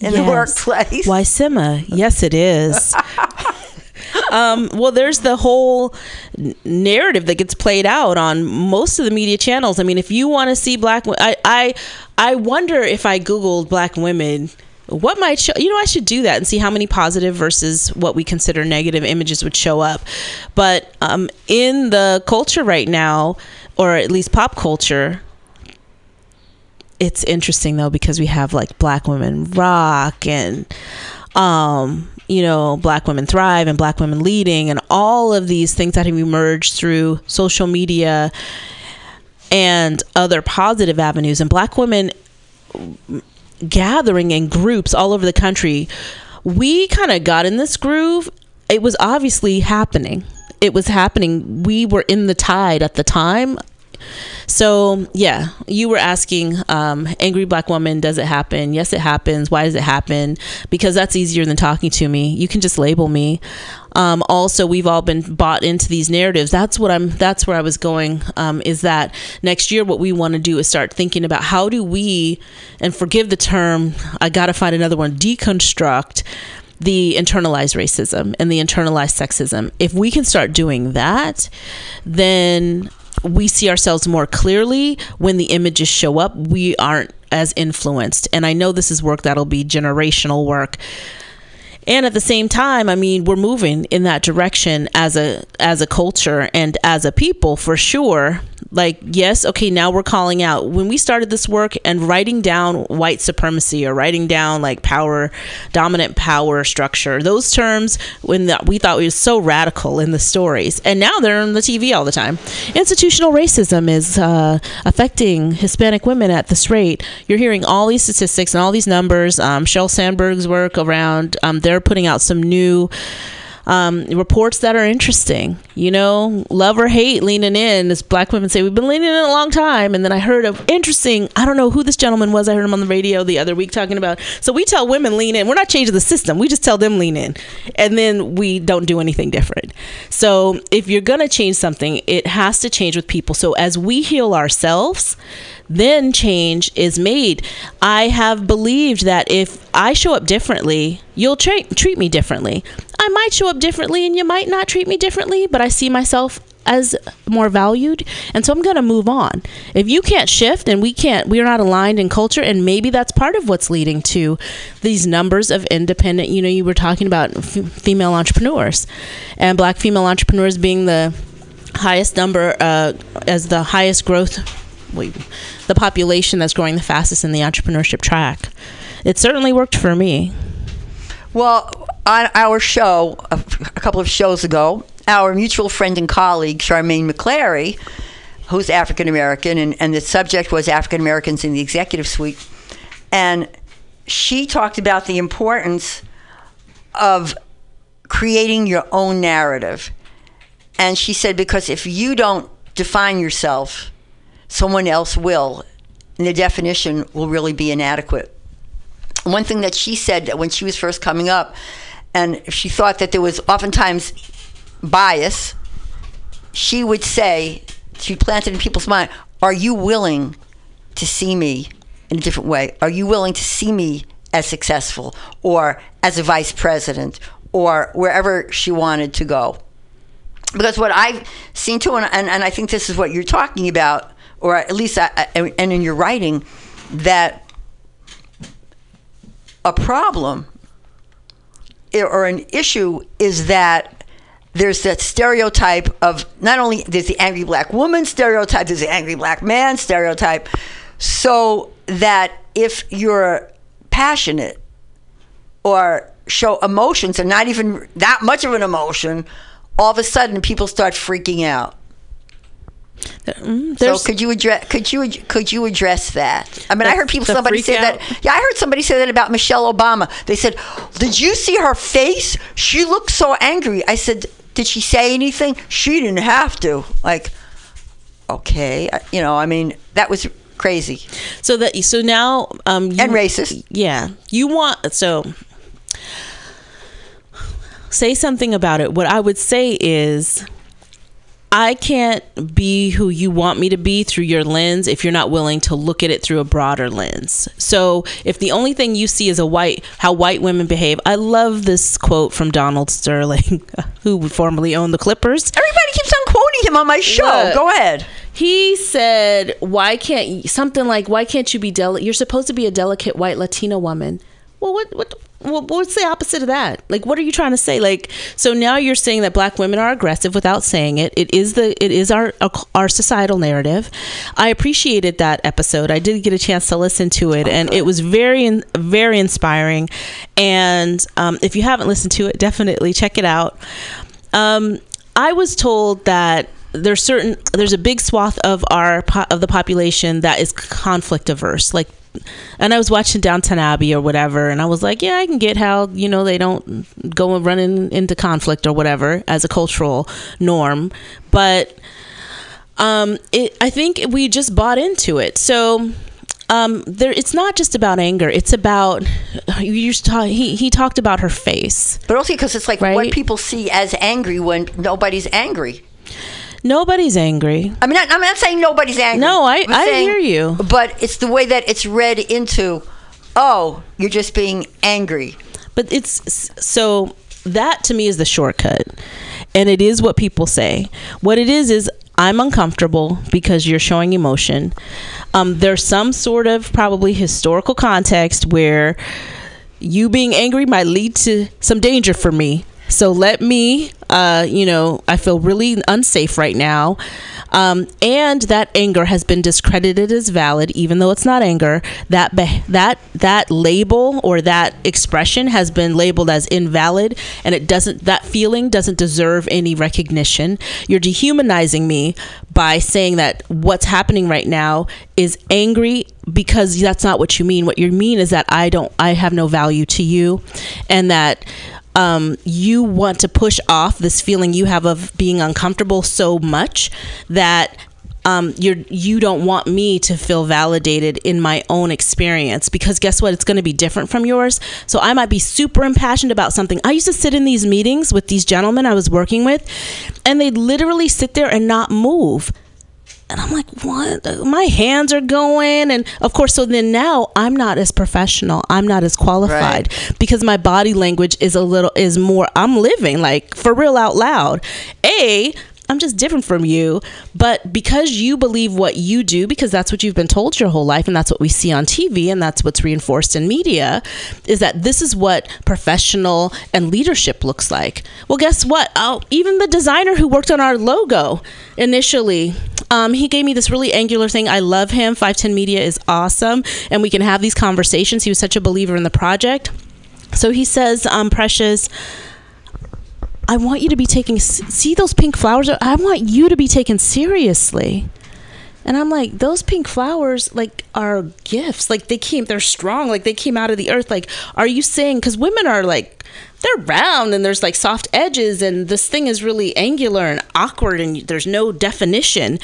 in the workplace? Why, Simma? Yes, it is. um, well, there's the whole narrative that gets played out on most of the media channels. I mean, if you want to see black, I, I, I wonder if I googled black women. What might show? You know, I should do that and see how many positive versus what we consider negative images would show up. But um, in the culture right now, or at least pop culture, it's interesting though because we have like black women rock and um you know black women thrive and black women leading and all of these things that have emerged through social media and other positive avenues and black women gathering in groups all over the country we kind of got in this groove. It was obviously happening. It was happening. We were in the tide at the time so yeah, you were asking, um, angry black woman, does it happen? Yes, it happens. Why does it happen? Because that's easier than talking to me. You can just label me. Um, also, we've all been bought into these narratives. That's what I'm. That's where I was going. Um, is that next year what we want to do is start thinking about how do we, and forgive the term, I got to find another one, deconstruct the internalized racism and the internalized sexism. If we can start doing that, then we see ourselves more clearly when the images show up. We aren't as influenced. And I know this is work that'll be generational work. And at the same time, I mean, we're moving in that direction as a as a culture and as a people for sure. Like, yes, okay, now we're calling out. When we started this work and writing down white supremacy or writing down like power, dominant power structure, those terms when the, we thought it was so radical in the stories, and now they're on the TV all the time. Institutional racism is uh, affecting Hispanic women at this rate. You're hearing all these statistics and all these numbers. Um, Sheryl Sandberg's work around, um, they're putting out some new um, reports that are interesting. You know, love or hate leaning in, as black women say, we've been leaning in a long time. And then I heard of interesting, I don't know who this gentleman was. I heard him on the radio the other week talking about. So we tell women lean in. We're not changing the system. We just tell them lean in. And then we don't do anything different. So if you're to change something, it has to change with people. So as we heal ourselves, then change is made. I have believed that if I show up differently, you'll tra- treat me differently. I might show up differently and you might not treat me differently, but I see myself as more valued and so I'm going to move on. If you can't shift and we can't we're not aligned in culture and maybe that's part of what's leading to these numbers of independent, you know, you were talking about f- female entrepreneurs and black female entrepreneurs being the highest number uh, as the highest growth wait, the population that's growing the fastest in the entrepreneurship track. It certainly worked for me. Well, on our show, a, a couple of shows ago, our mutual friend and colleague, Charmaine McClarie, who's African American, and, and the subject was African Americans in the executive suite. And she talked about the importance of creating your own narrative. And she said, because if you don't define yourself, someone else will, and the definition will really be inadequate one thing that she said when she was first coming up, and she thought that there was oftentimes bias, she would say, she planted in people's mind, Are you willing to see me in a different way? Are you willing to see me as successful or as a vice president or wherever she wanted to go? Because what I've seen too, and, and, and I think this is what you're talking about, or at least uh, uh, I, I- and in your writing, that a problem or an issue is that there's that stereotype of not only there's the angry black woman stereotype, there's the angry black man stereotype, so that if you're passionate or show emotions and not even that much of an emotion, all of a sudden people start freaking out. Mm, So could you address could you could you address that? I mean, I heard people somebody say out? that. Yeah, I heard somebody say that about Michelle Obama. They said, "Did you see her face? She looked so angry." I said, "Did she say anything? She didn't have to." Like, okay, you know, I mean, that was crazy so that so now um you, and racist. yeah you want so say something about it what i would say is i can't be who you want me to be through your lens if you're not willing to look at it through a broader lens so if the only thing you see is a white how white women behave i love this quote from donald sterling who formerly owned the clippers Everybody keeps on quoting him on my show. Look. Go ahead. he said, "Why can't you, something like why can't you be delicate? You're supposed to be a delicate white Latina woman. Well, what what what- what's the opposite of that? Like, what are you trying to say? Like, so now you're saying that black women are aggressive without saying it. It is the it is our our societal narrative. I appreciated that episode. I did get a chance to listen to it, and it was very very inspiring. And um, if you haven't listened to it, definitely check it out. Um, I was told that there's certain there's a big swath of our of the population that is conflict averse like and I was watching Downton Abbey or whatever, and I was like, yeah, I can get how you know they don't go and run in, into conflict or whatever as a cultural norm, but um, it, I think we just bought into it. So um, there, it's not just about anger; it's about you talk, he he talked about her face. But also because it's like what people see as angry when nobody's angry. Nobody's angry. I mean, I- I'm not saying nobody's angry. No, I- I'm I saying- hear you. But it's the way that it's read into, oh, you're just being angry. But it's so that to me is the shortcut. And it is what people say. What it is is I'm uncomfortable because you're showing emotion. Um, there's some sort of probably historical context where you being angry might lead to some danger for me. So let me, uh, you know, I feel really unsafe right now. Um, and that anger has been discredited as valid, even though it's not anger. That be- that that label or that expression has been labeled as invalid, and it doesn't. That feeling doesn't deserve any recognition. You're dehumanizing me by saying that what's happening right now is angry because that's not what you mean. What you mean is that I don't, I have no value to you, and that um, you want to push off this feeling you have of being uncomfortable so much that um, you're you don't want me to feel validated in my own experience because guess what? It's going to be different from yours. So i might be super impassioned about something. I used to sit in these meetings with these gentlemen i was working with and they'd literally sit there and not move and I'm like, what? My hands are going. And of course, so then now I'm not as professional. I'm not as qualified because my body language is a little, is more, I'm living like for real out loud. A, I'm just different from you. But because you believe what you do, because that's what you've been told your whole life, and that's what we see on TV, and that's what's reinforced in media, is that this is what professional and leadership looks like. Well, guess what? Oh, even the designer who worked on our logo initially, um, he gave me this really angular thing. I love him. 510 Media is awesome, and we can have these conversations. He was such a believer in the project. So he says, um, Precious, I want you to be taking see those pink flowers. I want you to be taken seriously. And I'm like, those pink flowers like are gifts. Like they came, they're strong. Like they came out of the earth. Like, are you saying? Because women are like, they're round and there's like soft edges, and this thing is really angular and awkward, and there's no definition.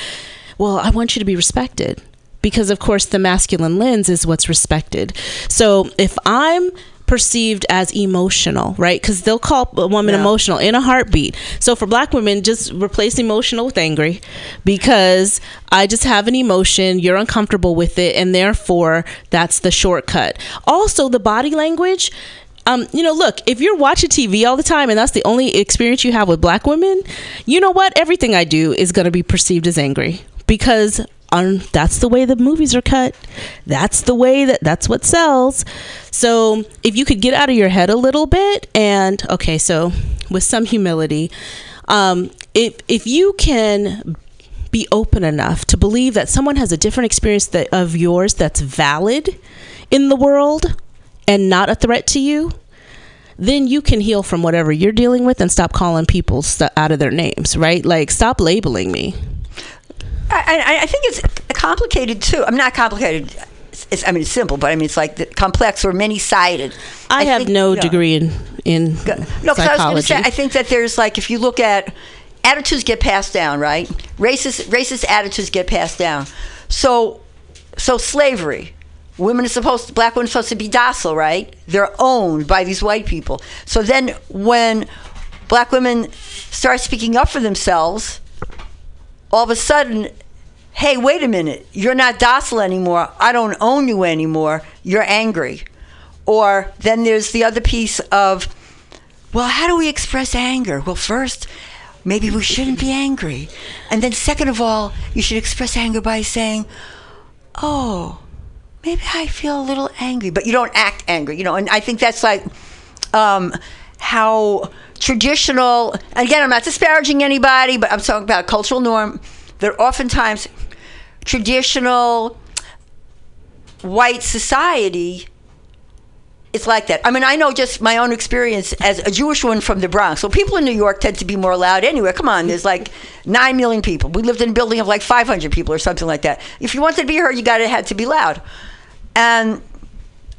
Well, I want you to be respected because, of course, the masculine lens is what's respected. So if I'm perceived as emotional, right? Because they'll call a woman Yeah. emotional in a heartbeat. So for black women, just replace emotional with angry because I just have an emotion, you're uncomfortable with it, and therefore that's the shortcut. Also, the body language. Um, you know, look, if you're watching TV all the time and that's the only experience you have with black women, you know what? Everything I do is going to be perceived as angry because um, that's the way the movies are cut. That's the way that that's what sells. So if you could get out of your head a little bit and okay, so with some humility, um, if if you can be open enough to believe that someone has a different experience that, of yours that's valid in the world and not a threat to you, then you can heal from whatever you're dealing with and stop calling people st- out of their names, right? Like, stop labeling me. I, I, I think it's complicated too. I'm not complicated. It's, I mean, it's simple, but I mean, it's like complex or many sided. I, have no degree in in No, 'cause I was going to psychology. say, I think that there's like, if you look at attitudes get passed down, right? Racist, racist attitudes get passed down. So, so slavery. Women are supposed to, black women are supposed to be docile, right? They're owned by these white people. So then when black women start speaking up for themselves, all of a sudden, hey, wait a minute, you're not docile anymore. I don't own you anymore. You're angry. Or then there's the other piece of, well, how do we express anger? Well, first, maybe we shouldn't be angry. And then, second of all, you should express anger by saying, oh, maybe I feel a little angry, but you don't act angry, you know. And I think that's like um, how traditional. Again, I'm not disparaging anybody, but I'm talking about cultural norm. That oftentimes traditional white society it's like that. I mean, I know just my own experience as a Jewish woman from the Bronx. So people in New York tend to be more loud anyway. Come on, there's like nine million people. We lived in a building of like 500 people or something like that. If you wanted to be heard, you got to had to be loud. And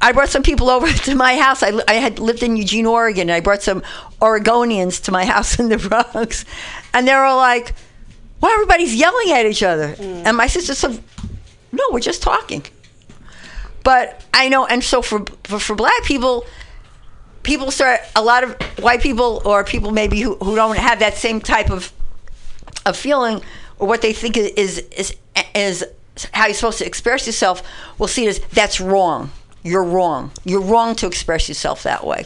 I brought some people over to my house. I, I had lived in Eugene, Oregon. And I brought some Oregonians to my house in the Bronx, and they were like, "Well, everybody's yelling at each other." Mm. And my sister said, "No, we're just talking." But I know, and so for, for for black people, people start a lot of white people or people maybe who, who don't have that same type of of feeling or what they think is is is how you're supposed to express yourself will see it as that's wrong. You're wrong. You're wrong to express yourself that way.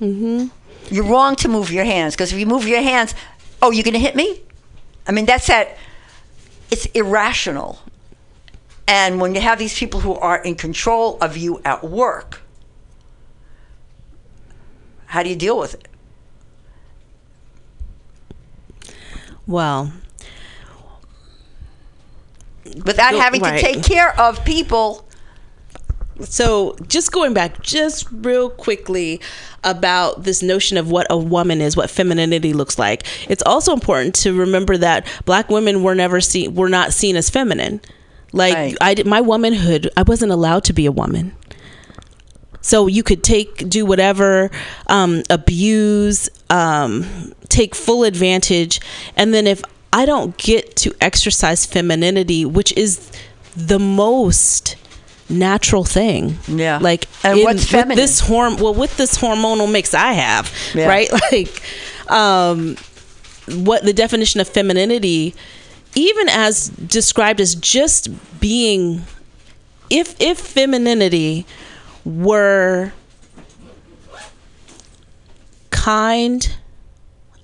Mm-hmm. You're wrong to move your hands because if you move your hands, oh, you're gonna hit me. I mean, that's that. It's irrational. And when you have these people who are in control of you at work, how do you deal with it? well, Without having right. to take care of people. So just going back just real quickly about this notion of what a woman is what femininity looks like it's also important to remember that black women were never seen were not seen as feminine like Right. i did my womanhood i wasn't allowed to be a woman so you could take do whatever um, abuse um, take full advantage and then if i don't get to exercise femininity which is the most natural thing Yeah. like And what's with feminine? this horm well with this hormonal mix i have Yeah. right like um what the definition of femininity even as described as just being if if femininity were kind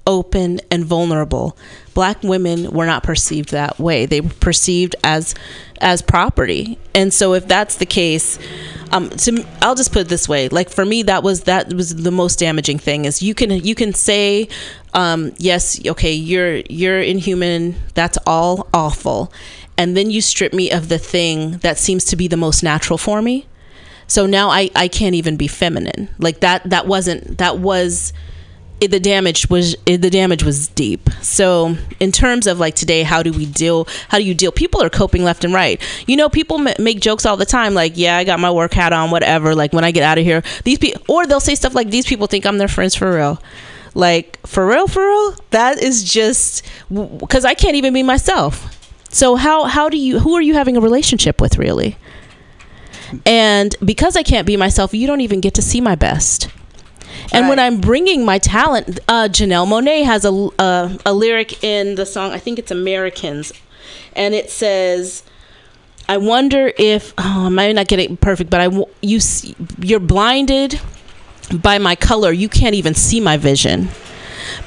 open and vulnerable. Black women were not perceived that way. They were perceived as as property. And so if that's the case um to, i'll just put it this way. Like for me that was that was the most damaging thing is you can you can say um yes okay you're you're inhuman. That's all awful. And then you strip me of the thing that seems to be the most natural for me. So now i i can't even be feminine. Like that that wasn't that was it, the damage was it, the damage was deep. So in terms of like today, how do we deal? How do you deal? People are coping left and right. You know, people m- make jokes all the time, like, "Yeah, I got my work hat on, whatever." Like when I get out of here, these people, or they'll say stuff like, "These people think I'm their friends for real." Like for real, for real. That is just because I can't even be myself. So how how do you? Who are you having a relationship with, really? And because I can't be myself, you don't even get to see my best. And when I'm bringing my talent, uh, Janelle Monáe has a, a a lyric in the song. I think it's Americans, and it says, "I wonder if oh, I might not get it perfect, but I you you're blinded by my color. You can't even see my vision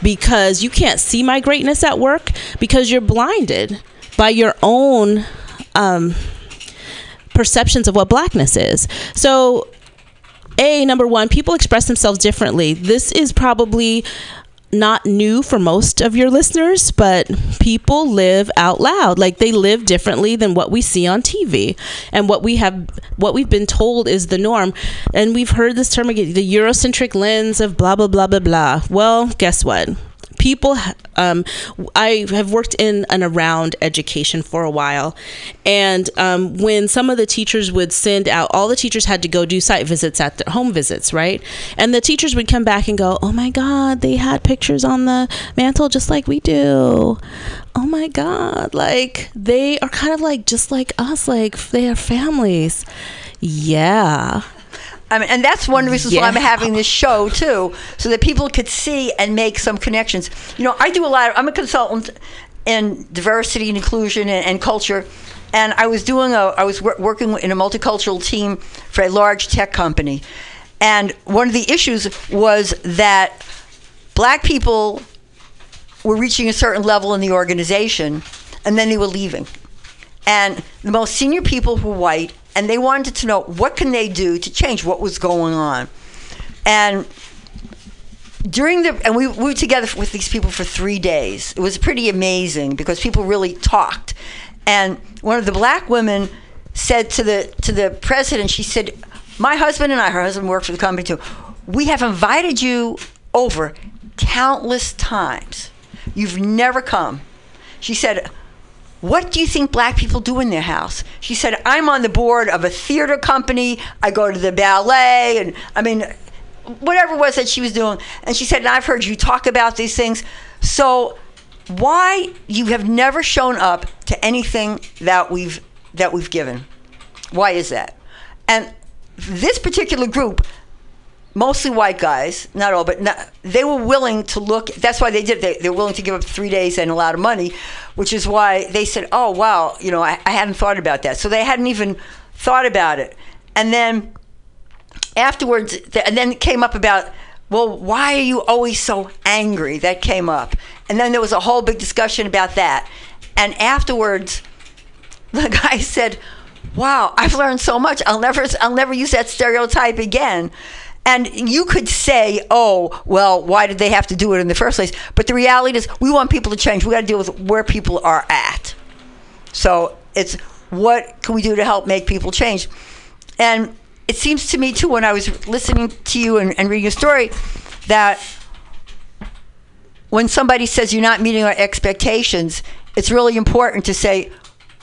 because you can't see my greatness at work because you're blinded by your own." Um, perceptions of what blackness is. So a number one people express themselves differently. This is probably not new for most of your listeners but people live out loud. Like they live differently than what we see on TV and what we have what we've been told is the norm. And we've heard this term again the eurocentric lens of blah blah blah blah blah. Well guess what people um, i have worked in and around education for a while. And um, when some of the teachers would send out all the teachers had to go do site visits at their home visits right? And the teachers would come back and go oh my god they had pictures on the mantle just like we do. Oh my god like they are kind of like just like us like they are families. Yeah I mean, and that's one of the reasons why I'm having this show too, so that people could see and make some connections. You know, I do a lot. Of, I'm a consultant in diversity and inclusion and, and culture, and I was doing a. I was wor- working in a multicultural team for a large tech company, and one of the issues was that black people were reaching a certain level in the organization, and then they were leaving and the most senior people were white and they wanted to know what can they do to change what was going on? And during the and we, we were together with these people for three days. It was pretty amazing because people really talked. And one of the black women said to the to the president she said my husband and i her husband worked for the company too we have invited you over countless times. You've never come. She said what do you think black people do in their house? She said, I'm on the board of a theater company. I go to the ballet. And I mean, whatever it was that she was doing. And she said, and I've heard you talk about these things. So why you have never shown up to anything that we've that we've given? Why is that? And this particular group, mostly white guys, not all, but not, they were willing to look. That's why they did. They, they were willing to give up three days and a lot of money, which is why they said, "Oh wow, you know, I, I hadn't thought about that." So they hadn't even thought about it. And then afterwards, and then it came up about, well, why are you always so angry? That came up, and then there was a whole big discussion about that. And afterwards, the guy said, "Wow, I've learned so much. I'll never, I'll never use that stereotype again." And you could say, "Oh, well, why did they have to do it in the first place?" But the reality is, we want people to change. We got to deal with where people are at. So it's what can we do to help make people change? And it seems to me too, when I was listening to you and, and reading your story, that when somebody says you're not meeting our expectations, it's really important to say,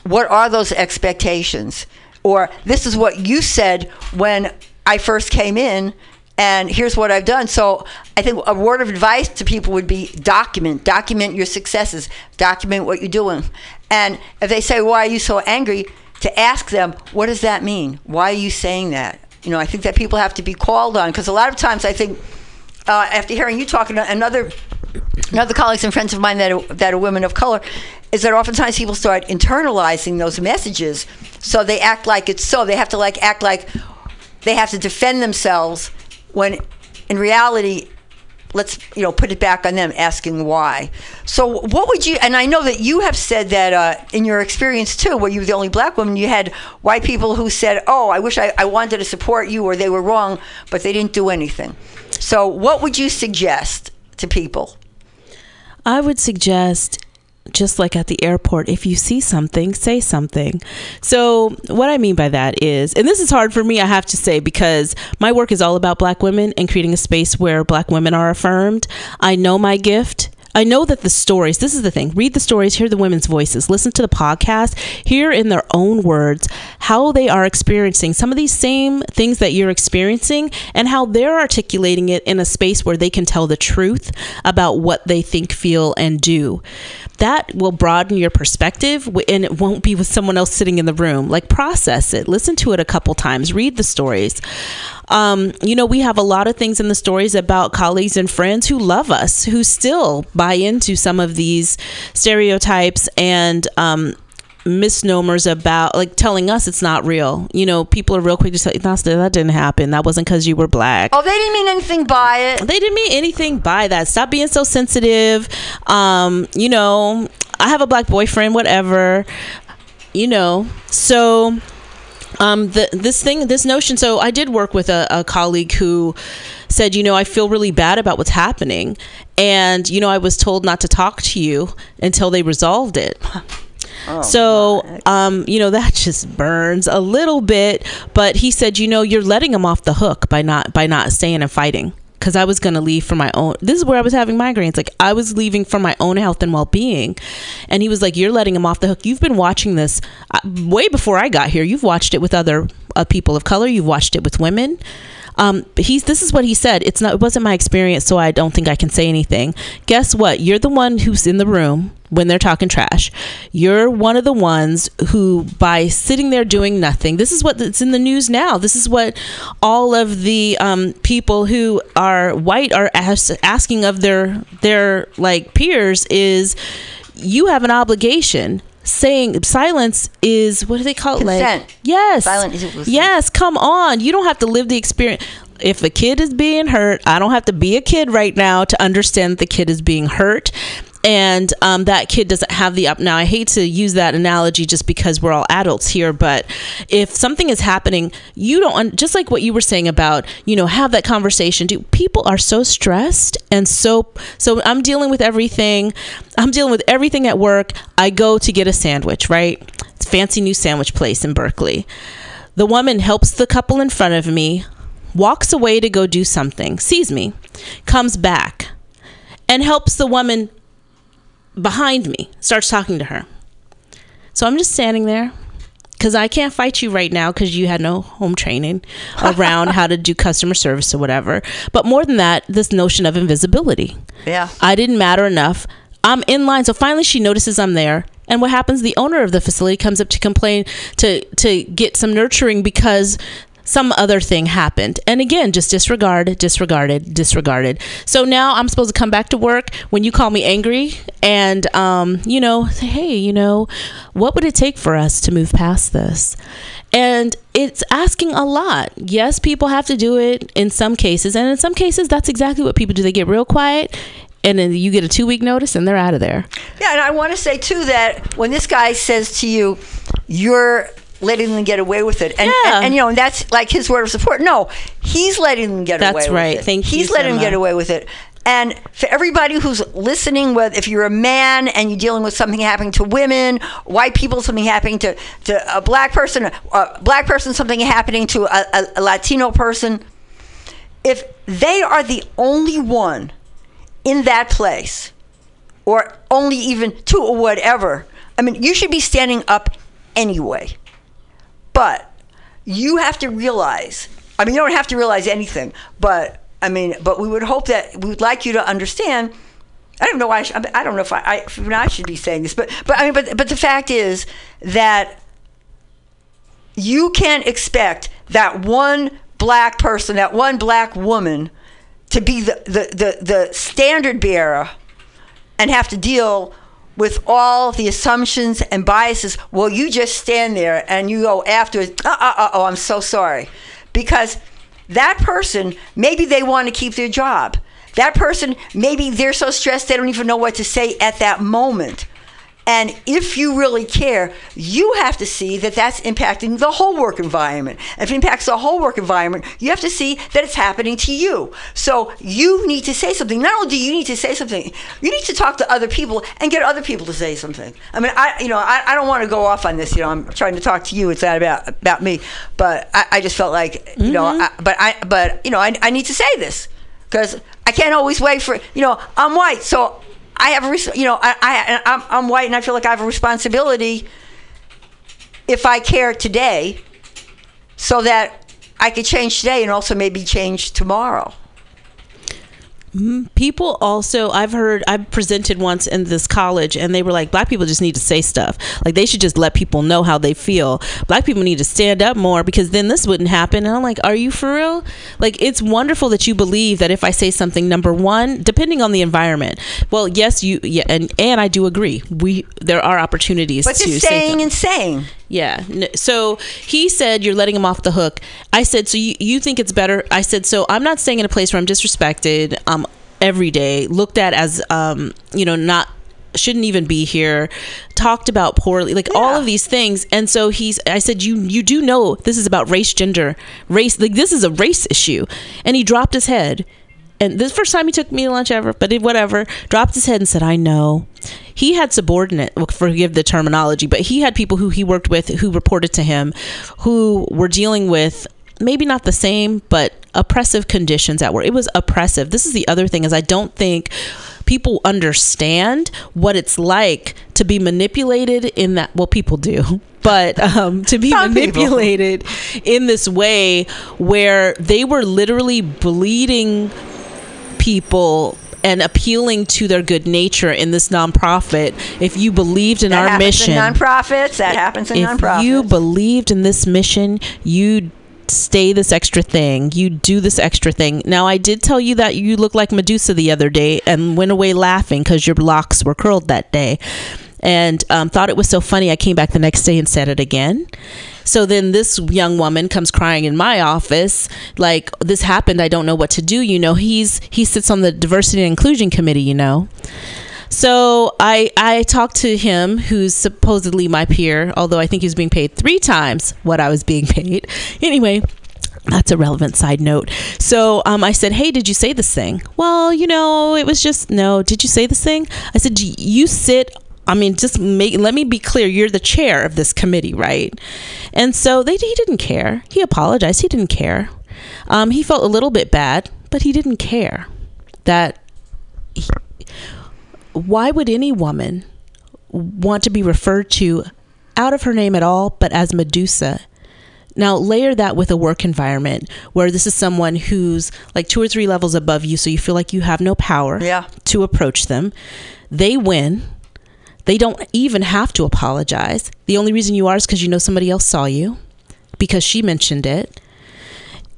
what are those expectations? Or this is what you said when I first came in, and here's what I've done. So I think a word of advice to people would be document, document your successes, document what you're doing. And if they say, why are you so angry? To ask them, what does that mean? Why are you saying that? You know, I think that people have to be called on because a lot of times I think uh, after hearing you talking another another colleagues and friends of mine that are, that are women of color is that oftentimes people start internalizing those messages, so they act like it's so. They have to like act like they have to defend themselves when in reality let's you know put it back on them asking why. So what would you and i know that you have said that uh, in your experience too where you were the only black woman you had white people who said oh i wish I, I wanted to support you or they were wrong but they didn't do anything. So what would you suggest to people? I would suggest just like at the airport, if you see something, say something. So, what I mean by that is, and this is hard for me, I have to say, because my work is all about black women and creating a space where black women are affirmed. I know my gift. I know that the stories, this is the thing read the stories, hear the women's voices, listen to the podcast, hear in their own words how they are experiencing some of these same things that you're experiencing and how they're articulating it in a space where they can tell the truth about what they think, feel, and do that will broaden your perspective and it won't be with someone else sitting in the room. Like process it. Listen to it a couple times. Read the stories. Um, you know we have a lot of things in the stories about colleagues and friends who love us who still buy into some of these stereotypes and um, misnomers about like telling us it's not real you know people are real quick to say "That's- that didn't happen that wasn't because you were black oh they didn't mean anything by it they didn't mean anything by that. Stop being so sensitive. Um, you know, I have a black boyfriend, whatever. You know, so um, the, this thing, this notion. So I did work with a, a colleague who said, you know, I feel really bad about what's happening, and you know, I was told not to talk to you until they resolved it. so, um, you know, that just burns a little bit. But he said, you know, you're letting him off the hook by not by not staying and fighting. Because I was going to leave for my own. This is where I was having migraines. Like I was leaving for my own health and well being, and he was like, "You're letting him off the hook. You've been watching this uh, way before I got here. You've watched it with other uh, people of color. You've watched it with women." Um, he's this is what he said. It's not. It wasn't my experience, so I don't think I can say anything. Guess what? You're the one who's in the room when they're talking trash. You're one of the ones who, by sitting there doing nothing, this is what it's in the news now. This is what all of the um, people who are white are as- asking of their their like peers is, you have an obligation. Saying silence is what do they call it? Like, yes, Silent is yes. Come on, you don't have to live the experience. If a kid is being hurt, I don't have to be a kid right now to understand that the kid is being hurt and um, that kid doesn't have the up now i hate to use that analogy just because we're all adults here but if something is happening you don't just like what you were saying about you know have that conversation. Do people are so stressed and so so i'm dealing with everything. I'm dealing with everything at work. I go to get a sandwich right? It's fancy new sandwich place in berkeley. The woman helps the couple in front of me walks away to go do something sees me comes back and helps the woman behind me, starts talking to her. So I'm just standing there because I can't fight you right now because you had no home training around how to do customer service or whatever. But more than that, this notion of invisibility. Yeah. I didn't matter enough. I'm in line. So finally she notices I'm there. And what happens? The owner of the facility comes up to complain to to get some nurturing because some other thing happened. And again, just disregarded, disregarded, disregarded. So now I'm supposed to come back to work when you call me angry and um, you know, say, hey, you know, what would it take for us to move past this? And it's asking a lot. Yes, people have to do it in some cases, and in some cases that's exactly what people do. They get real quiet and then you get a two week notice and they're out of there. Yeah, and I want to say too that when this guy says to you, "You're letting them get away with it," and Yeah. and, and, you know, and that's like his word of support. No, he's letting them get That's away. with right. it. Thank you, He's letting them get away with it. And for everybody who's listening, whether if you're a man and you're dealing with something happening to women, white people, something happening to, to a black person, a black person, something happening to a, a Latino person, if they are the only one in that place, or only even two or whatever. I mean, you should be standing up anyway. But you have to realize, I mean, you don't have to realize anything, but I mean, but we would hope that we would like you to understand. I don't know why I, should, I don't know if I, I, if I should be saying this, but, but I mean, but, but the fact is that you can't expect that one black person, that one black woman, to be the, the, the, the standard bearer and have to deal with all the assumptions and biases, well, you just stand there and you go afterwards, uh, uh, uh, oh, I'm so sorry. Because that person, maybe they want to keep their job. That person, maybe they're so stressed they don't even know what to say at that moment. And if you really care, you have to see that that's impacting the whole work environment. If it impacts the whole work environment, you have to see that it's happening to you. So you need to say something. Not only do you need to say something, you need to talk to other people and get other people to say something. I mean, I you know I, I don't want to go off on this. You know, I'm trying to talk to you. It's not about about me, but I, I just felt like you know, mm-hmm. I, but I but you know I, I need to say this because I can't always wait for you know I'm white, so I have a you know I, I I'm, I'm white and I feel like I have a responsibility if I care today, so that I could change today and also maybe change tomorrow. Mm-hmm. people also i've heard i've presented once in this college and they were like black people just need to say stuff. Like they should just let people know how they feel. Black people need to stand up more because then this wouldn't happen. And i'm like are you for real? Like it's wonderful that you believe that if i say something number one depending on the environment. Well yes you yeah and and i do agree. We there are opportunities But to just say saying something. and saying. Yeah. So he said you're letting him off the hook. I said so you, you think it's better. I said so I'm not staying in a place where I'm disrespected um every day, looked at as um you know not shouldn't even be here talked about poorly like all of these things and so he's i said you you do know this is about race gender race like this is a race issue and he dropped his head and this first time he took me to lunch ever, but whatever. Dropped his head and said, "I know." He had subordinate. well, Forgive the terminology, but he had people who he worked with who reported to him, who were dealing with maybe not the same, but oppressive conditions at work. It was oppressive. This is the other thing is I don't think people understand what it's like to be manipulated in that. Well, people do. But um, to be Some people. manipulated in this way where they were literally bleeding people and appealing to their good nature in this nonprofit if you believed in That our mission in nonprofits. That happens in if nonprofits. you believed in this mission you stay this extra thing you do this extra thing now i did tell you that you looked like medusa the other day and went away laughing because your locks were curled that day and um, thought it was so funny i came back the next day and said it again so then this young woman comes crying in my office like this happened i don't know what to do you know he's he sits on the diversity and inclusion committee you know so I I talked to him, who's supposedly my peer, although I think he was being paid three times what I was being paid. Anyway. That's a relevant side note. So um, I said, "Hey, did you say this thing?" Well, you know, it was just no. Did you say this thing? I said, "Do "You sit I mean, just make let me be clear. You're the chair of this committee, right? And so they he didn't care. He apologized. He didn't care. Um, he felt a little bit bad, but he didn't care. That he, why would any woman want to be referred to out of her name at all, but as Medusa? Now, layer that with a work environment where this is someone who's like two or three levels above you, so you feel like you have no power Yeah. to approach them. They win. They don't even have to apologize. The only reason you are is because you know somebody else saw you, because she mentioned it.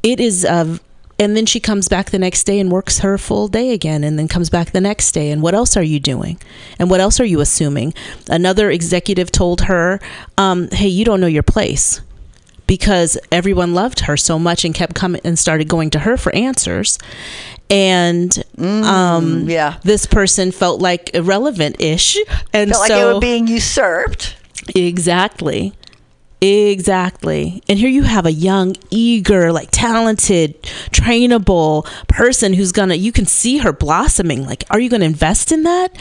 It is, uh, and then she comes back the next day and works her full day again, and then comes back the next day. And what else are you doing? And what else are you assuming? Another executive told her, um, "Hey, you don't know your place." because everyone loved her so much and kept coming and started going to her for answers and um yeah. this person felt like irrelevant ish and Felt like so they were being usurped. Exactly. Exactly. And here you have a young, eager, like talented, trainable person who's going to, you can see her blossoming. Like, are you going to invest in that?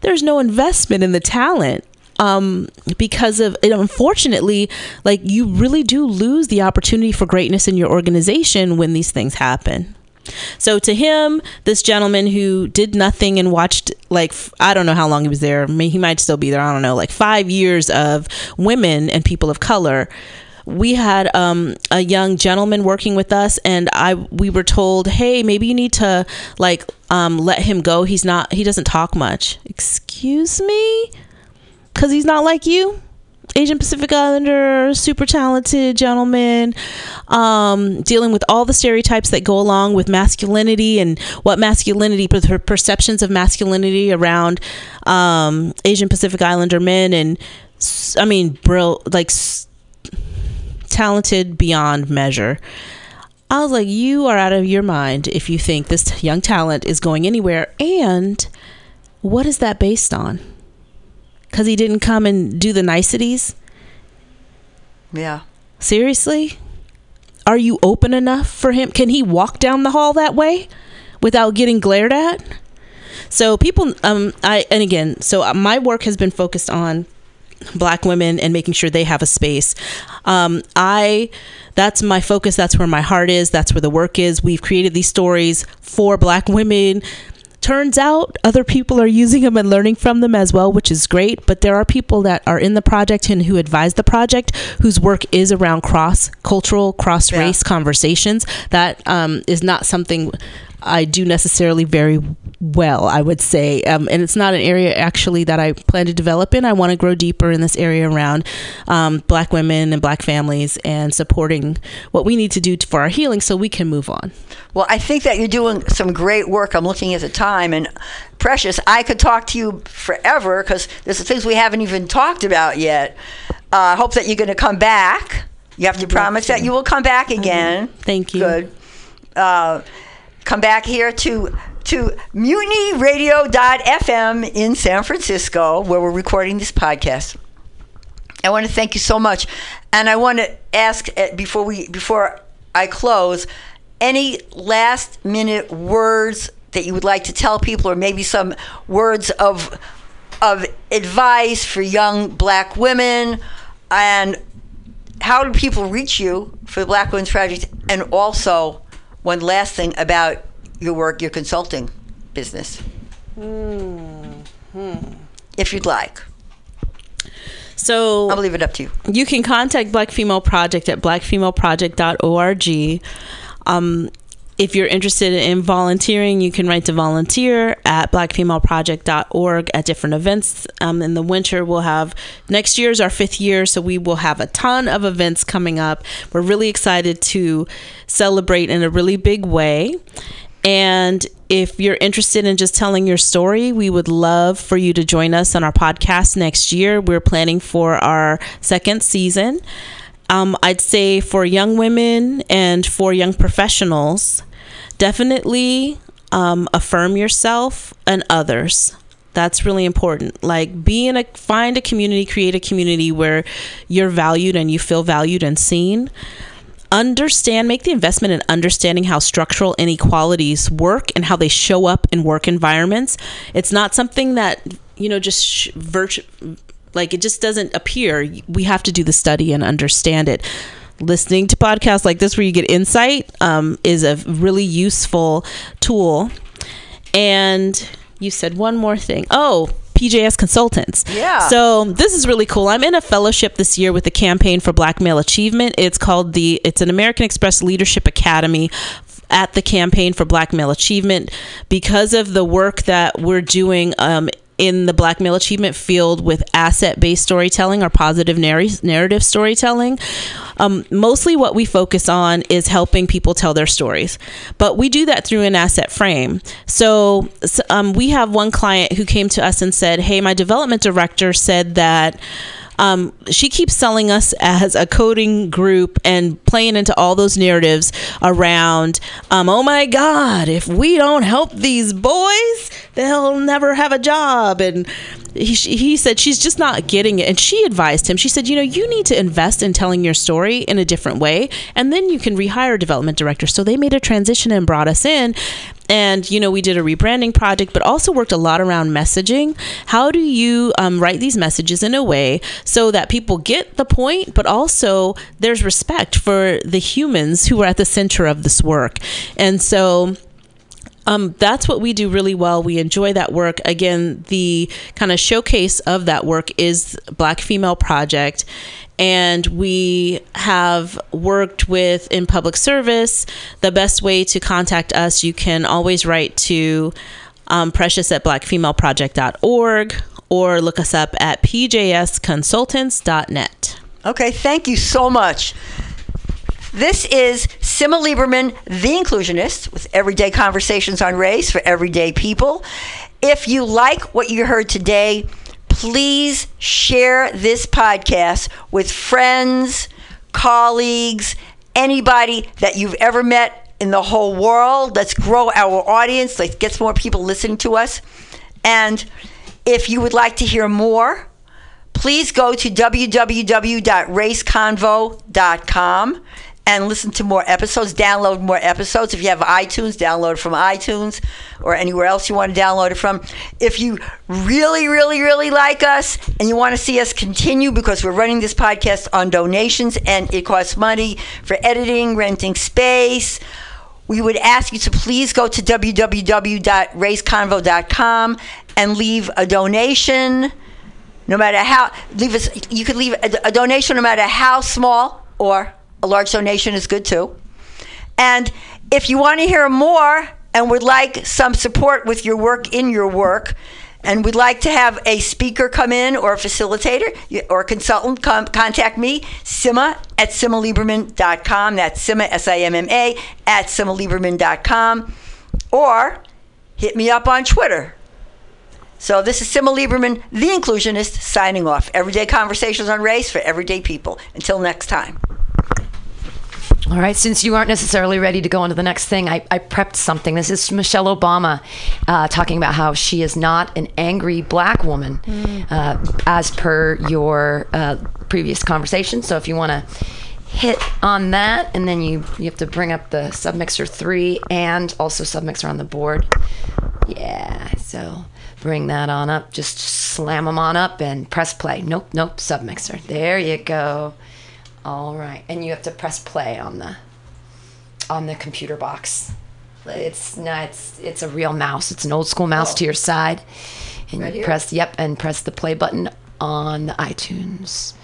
There's no investment in the talent. Um, because of it, unfortunately, like you really do lose the opportunity for greatness in your organization when these things happen. So to him, this gentleman who did nothing and watched like I don't know how long he was there. I mean, he might still be there. I don't know, like five years of women and people of color. We had um, a young gentleman working with us, and I we were told, hey, maybe you need to like um, let him go. He's not. He doesn't talk much. Excuse me, because he's not like you. Asian Pacific Islander, super talented gentleman, um, dealing with all the stereotypes that go along with masculinity and what masculinity, perceptions of masculinity around um, Asian Pacific Islander men, and I mean, brill, like s- talented beyond measure. I was like, you are out of your mind if you think this young talent is going anywhere. And what is that based on? Because he didn't come and do the niceties? Yeah. Seriously? Are you open enough for him? Can he walk down the hall that way without getting glared at? So people, um, I and again, so uh, my work has been focused on black women and making sure they have a space. Um, I that's my focus. That's where my heart is. That's where the work is. We've created these stories for black women. Turns out other people are using them and learning from them as well, which is great. But there are people that are in the project and who advise the project whose work is around cross cultural, cross race conversations. That um, is not something I do necessarily very well, I would say. Um, and it's not an area actually that I plan to develop in. I want to grow deeper in this area around um, black women and black families and supporting what we need to do for our healing so we can move on. Well, I think that you're doing some great work. I'm looking at the time, and Precious, I could talk to you forever because there's things we haven't even talked about yet. Uh, I hope that you're going to come back. You have to promise that you will come back again. Thank you. Good. Uh, come back here to to mutinyradio.fm in San Francisco, where we're recording this podcast. I want to thank you so much, and I want to ask uh, before we before I close, any last minute words that you would like to tell people, or maybe some words of of advice for young Black women, and how do people reach you for the Black Women's Project? And also, one last thing about your work, your consulting business, if you'd like. So I'll leave it up to you. You can contact Black Female Project at blackfemaleproject.org. Um, if you're interested in volunteering, you can write to volunteer at blackfemaleproject.org at different events. Um, in the winter, we'll have next year's our fifth year, so we will have a ton of events coming up. We're really excited to celebrate in a really big way. And if you're interested in just telling your story, we would love for you to join us on our podcast next year. We're planning for our second season. Um, I'd say for young women and for young professionals, definitely um, affirm yourself and others. That's really important. Like be in a find a community, create a community where you're valued and you feel valued and seen understand make the investment in understanding how structural inequalities work and how they show up in work environments it's not something that you know just sh- like it just doesn't appear we have to do the study and understand it listening to podcasts like this where you get insight um, is a really useful tool and you said one more thing oh PJS Consultants. Yeah. So this is really cool. I'm in a fellowship this year with the Campaign for Black Male Achievement. It's called the it's an American Express Leadership Academy at the Campaign for Black Male Achievement because of the work that we're doing um, in the black male achievement field with asset based storytelling or positive narr- narrative storytelling. Um, mostly what we focus on is helping people tell their stories, but we do that through an asset frame. So um, we have one client who came to us and said, Hey, my development director said that. Um, she keeps selling us as a coding group and playing into all those narratives around, um, oh my God, if we don't help these boys, they'll never have a job. And he, he said she's just not getting it. And she advised him, she said, you know, you need to invest in telling your story in a different way, and then you can rehire a development director. So they made a transition and brought us in and you know we did a rebranding project but also worked a lot around messaging how do you um, write these messages in a way so that people get the point but also there's respect for the humans who are at the center of this work and so um, that's what we do really well. We enjoy that work. Again, the kind of showcase of that work is Black Female Project. And we have worked with in public service. The best way to contact us, you can always write to um, precious at blackfemaleproject.org or look us up at pjsconsultants.net. Okay, thank you so much. This is Simma Lieberman, the inclusionist, with everyday conversations on race for everyday people. If you like what you heard today, please share this podcast with friends, colleagues, anybody that you've ever met in the whole world. Let's grow our audience. Let's get more people listening to us. And if you would like to hear more, please go to www.raceconvo.com and listen to more episodes, download more episodes. If you have iTunes, download from iTunes or anywhere else you want to download it from. If you really, really, really like us and you want to see us continue because we're running this podcast on donations and it costs money for editing, renting space, we would ask you to please go to www.raceconvo.com and leave a donation no matter how leave us you could leave a, a donation no matter how small or a large donation is good too and if you want to hear more and would like some support with your work in your work and would like to have a speaker come in or a facilitator or a consultant come contact me simma at simmalieberman.com that's simma s-i-m-m-a at simmalieberman.com or hit me up on twitter so this is Simma Lieberman, the inclusionist, signing off. Everyday conversations on race for everyday people. Until next time. All right, since you aren't necessarily ready to go on to the next thing, I, I prepped something. This is Michelle Obama uh, talking about how she is not an angry black woman, uh, as per your uh, previous conversation. So if you want to hit on that, and then you, you have to bring up the submixer three and also submixer on the board. Yeah, so bring that on up. Just slam them on up and press play. Nope, nope, submixer. There you go. All right, and you have to press play on the on the computer box. It's not. It's it's a real mouse. It's an old school mouse to oh. your side, and you press yep, and press the play button on the iTunes.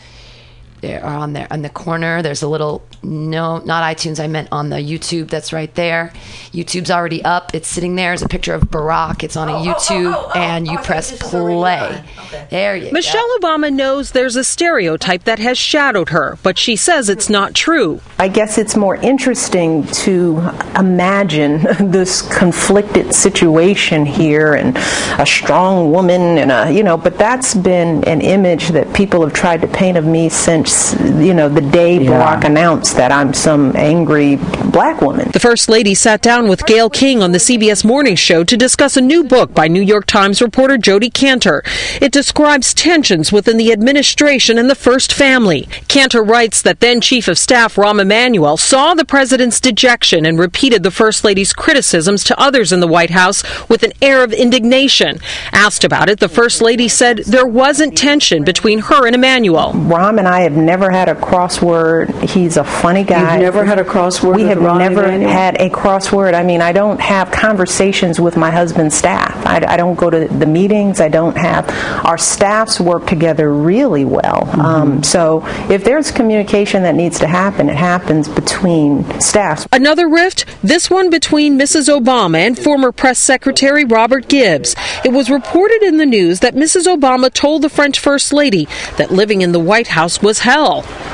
There are on there on the corner. There's a little no, not iTunes. I meant on the YouTube. That's right there. YouTube's already up. It's sitting there. It's a picture of Barack. It's on a YouTube, and you press play. There you go. Michelle Obama knows there's a stereotype that has shadowed her, but she says it's not true. I guess it's more interesting to imagine this conflicted situation here and a strong woman and a, you know, but that's been an image that people have tried to paint of me since, you know, the day Barack announced that I'm some angry black woman. The First Lady sat down with Gayle King on the CBS Morning Show to discuss a new book by New York Times reporter Jodi Kantor. It describes tensions within the administration and the First Family. Cantor writes that then Chief of Staff Rahm Emanuel saw the president's dejection and repeated the First Lady's criticisms to others in the White House with an air of indignation. Asked about it, the First Lady said there wasn't tension between her and Emanuel. Rahm and I have never had a crossword. He's a funny guy. You've never had a crossword We with have Rahm never Emanuel? had a crossword. I mean, I don't have conversations with my husband's staff. I, I don't go to the meetings. I don't have. Our staffs work together really well. Mm-hmm. Um, so if there's communication that needs to happen, it happens between staffs. Another rift, this one between Mrs. Obama and former press secretary Robert Gibbs. It was reported in the news that Mrs. Obama told the French First Lady that living in the White House was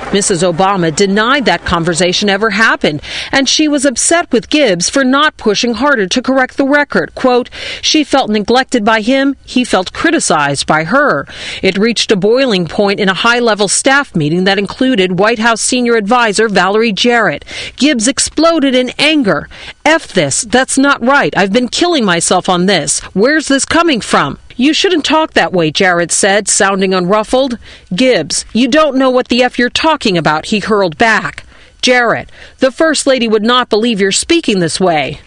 Mrs. Obama denied that conversation ever happened, and she was upset with Gibbs for not pushing harder to correct the record. Quote, she felt neglected by him, he felt criticized by her. It reached a boiling point in a high level staff meeting that included White House senior advisor Valerie Jarrett. Gibbs exploded in anger. F this, that's not right. I've been killing myself on this. Where's this coming from? You shouldn't talk that way, Jarrett said, sounding unruffled. Gibbs, you don't know what the F you're talking about, he hurled back. Jarrett, the First Lady would not believe you're speaking this way.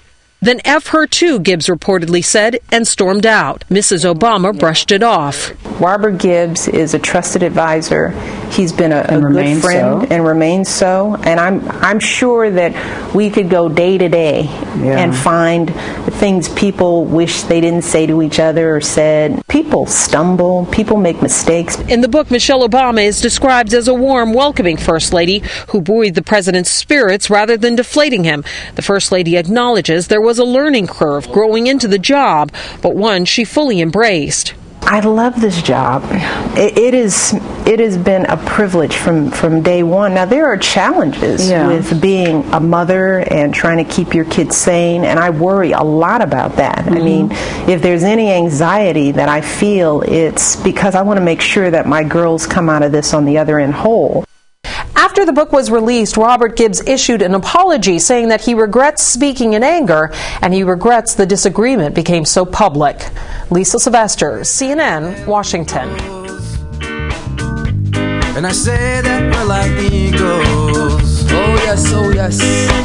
Then F her too, Gibbs reportedly said, and stormed out. Mrs. Obama brushed it off. Robert Gibbs is a trusted advisor. He's been a, a good friend so. and remains so. And I'm I'm sure that we could go day to day and find things people wish they didn't say to each other or said. People stumble. People make mistakes. In the book, Michelle Obama is described as a warm, welcoming First Lady who buoyed the president's spirits rather than deflating him. The First Lady acknowledges there was a learning curve growing into the job, but one she fully embraced. I love this job. It, it is. It has been a privilege from from day one. Now there are challenges Yeah. with being a mother and trying to keep your kids sane, and I worry a lot about that. I mm-hmm. mean, if there's any anxiety that I feel, it's because I want to make sure that my girls come out of this on the other end whole. After the book was released, Robert Gibbs issued an apology saying that he regrets speaking in anger and he regrets the disagreement became so public. Lisa Sylvester, CNN, Washington. And I say that we're like eagles. Oh yes, oh yes.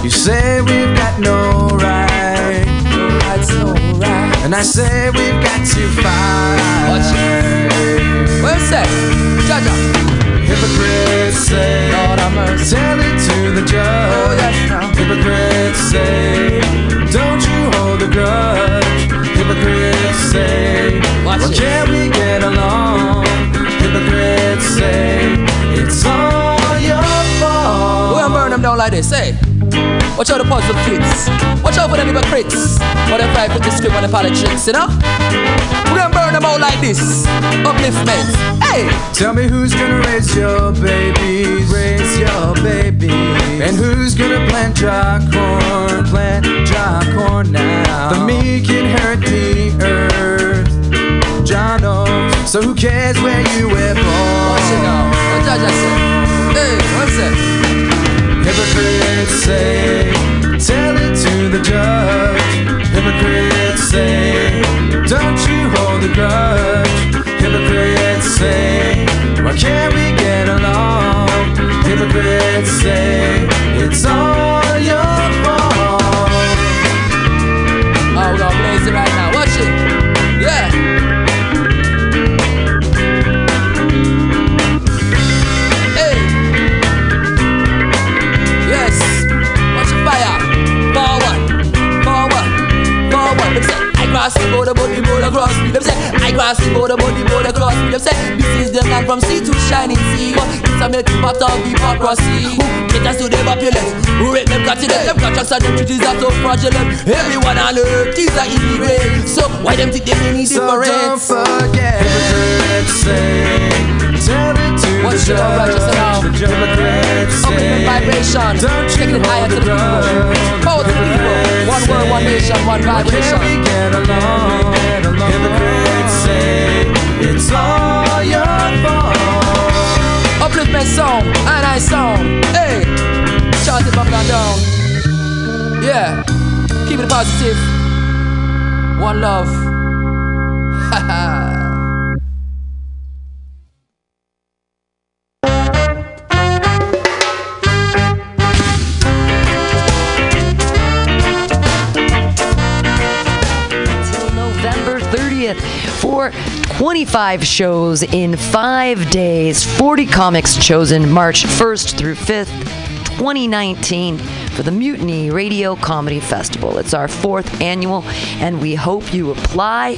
You say we've got no right. No rights, no right. And I say we've got to fight. Watch it. Where's that? Jaja. Hypocrites say, Lord have mercy. Tell it to the judge. Oh yes, now. Hypocrites say, Don't you hold a grudge. Hypocrites say, Watch well, it. Can we get along? Hypocrites say, It's all your fault. Gonna burn them down like this, hey. Watch out the puzzle kids. Watch out for them hypocrites. What if I put the script on the politics, you know? We're gonna burn them out like this. Upliftment. Hey! Tell me who's gonna raise your babies, raise your baby, and who's gonna plant dry corn, plant dry corn now. The meek inherit the earth, John knows. So who cares where you were born? Watch it now. What Jaja said? Hey, what's that? Hypocrites say, tell it to the judge. Hypocrites say, don't you hold a grudge. Hypocrites say, why can't we get along? Hypocrites say, cross the border, but the border cross. Them say, this is the land from sea to shining sea. But it's a melting pot of hypocrisy. Who caters to them opulence? Who rate them continent? Them contracts and them treaties are so fraudulent. Everyone on earth is a immigrant. So why them think they any So don't forget, say, eh? tell it to Watch the judge. righteous now. The hypocrites Up in say, the vibration. don't Taking it higher to the the people. Power to the people. One world, one nation, one vibration. can't we get along? Hypocrites say, it's all your fault. Upliftment song, and I song. Hey, chant it up and down. Yeah, keep it positive. One love. 25 shows in five days. 40 comics chosen March 1st through 5th, 2019 for the Mutiny Radio Comedy Festival. It's our fourth annual, and we hope you apply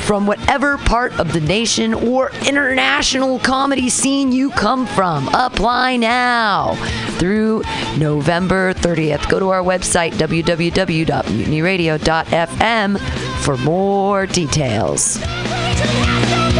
from whatever part of the nation or international comedy scene you come from. Apply now through November 30th. Go to our website, www.mutinyradio.fm, for more details.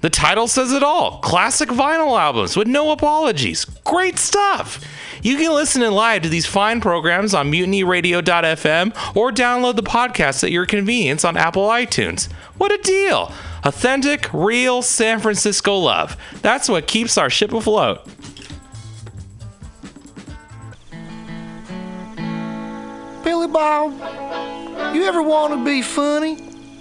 The title says it all classic vinyl albums with no apologies. Great stuff! You can listen in live to these fine programs on mutinyradio.fm or download the podcast at your convenience on Apple iTunes. What a deal! Authentic, real San Francisco love. That's what keeps our ship afloat. Billy Bob, you ever want to be funny?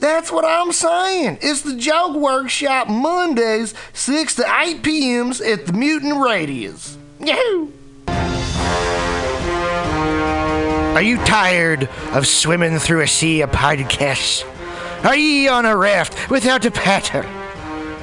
That's what I'm saying. It's the Joke Workshop Mondays, 6 to 8 p.m.s at the Mutant Radius. Yahoo! Are you tired of swimming through a sea of podcasts? Are ye on a raft without a paddle?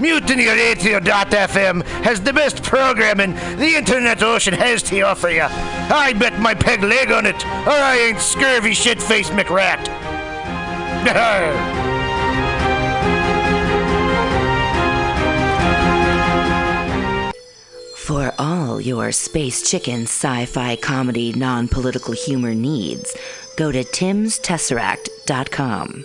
MutinyRadio.fm has the best programming the internet ocean has to offer you. I bet my peg leg on it, or I ain't scurvy shit-faced McRat. For all your space chicken sci fi comedy non political humor needs, go to timstesseract.com.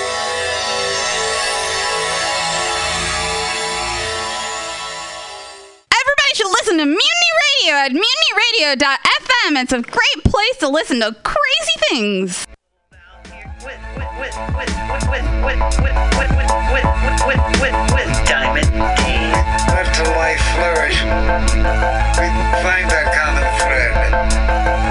to Mutiny Radio at mutinyradio.fm. It's a great place to listen to crazy things. Let the life flourish. We find that common thread.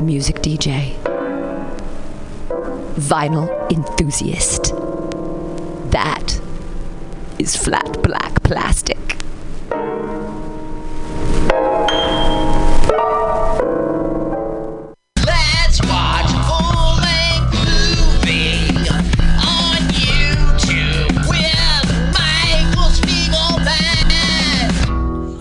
music DJ, vinyl enthusiast. That is flat black plastic.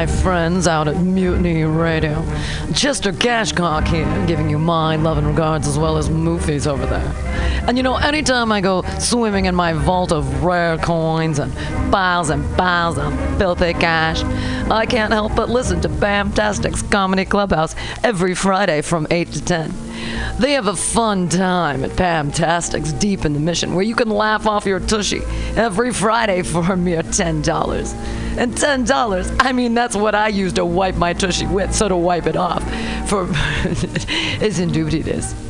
my friends out at Mutiny Radio. Chester Cashcock here, giving you my love and regards as well as Moofy's over there. And you know, anytime I go swimming in my vault of rare coins and piles and piles of filthy cash, I can't help but listen to Bamtastic's Comedy Clubhouse every Friday from 8 to 10. They have a fun time at Pamtastic's Deep in the Mission where you can laugh off your tushy every Friday for a mere $10. And $10, I mean, that's what I use to wipe my tushy with, so to wipe it off for it's indubitious.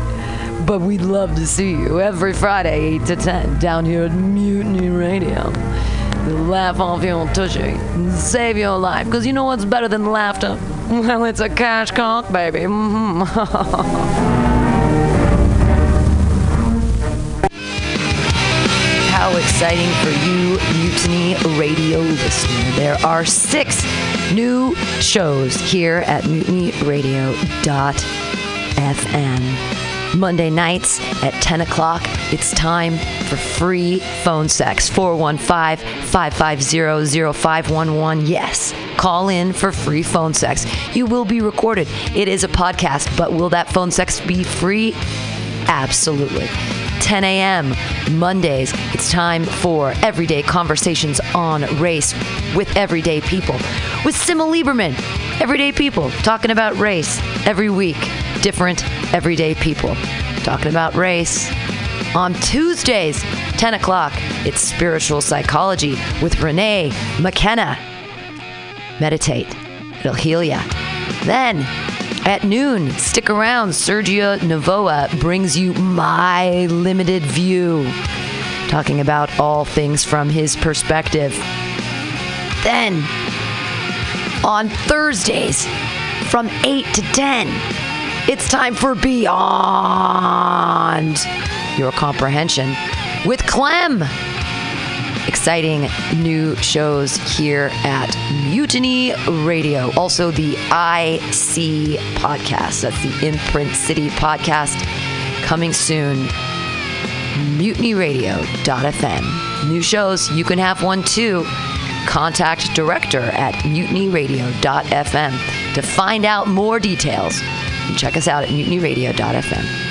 But we'd love to see you every Friday, 8 to 10, down here at Mutiny Radio. Laugh off your tushy and save your life. Because you know what's better than laughter? Well, it's a cash cock, baby. Mhm. How exciting for you, Mutiny Radio listener. There are six new shows here at mutinyradio.fm. Monday nights at 10 o'clock, it's time for free phone sex. 415 550 0511. Yes, call in for free phone sex. You will be recorded. It is a podcast, but will that phone sex be free? Absolutely. 10 a.m. Mondays, it's time for everyday conversations on race with everyday people. With Simma Lieberman, everyday people talking about race every week. Different everyday people talking about race. On Tuesdays, 10 o'clock, it's spiritual psychology with Renee McKenna. Meditate, it'll heal ya. Then, at noon, stick around. Sergio Navoa brings you My Limited View, talking about all things from his perspective. Then, on Thursdays, from 8 to 10, it's time for Beyond Your Comprehension with Clem exciting new shows here at Mutiny Radio. Also, the IC podcast. That's the Imprint City podcast coming soon. MutinyRadio.fm. New shows, you can have one too. Contact director at mutinyradio.fm to find out more details. And check us out at mutinyradio.fm.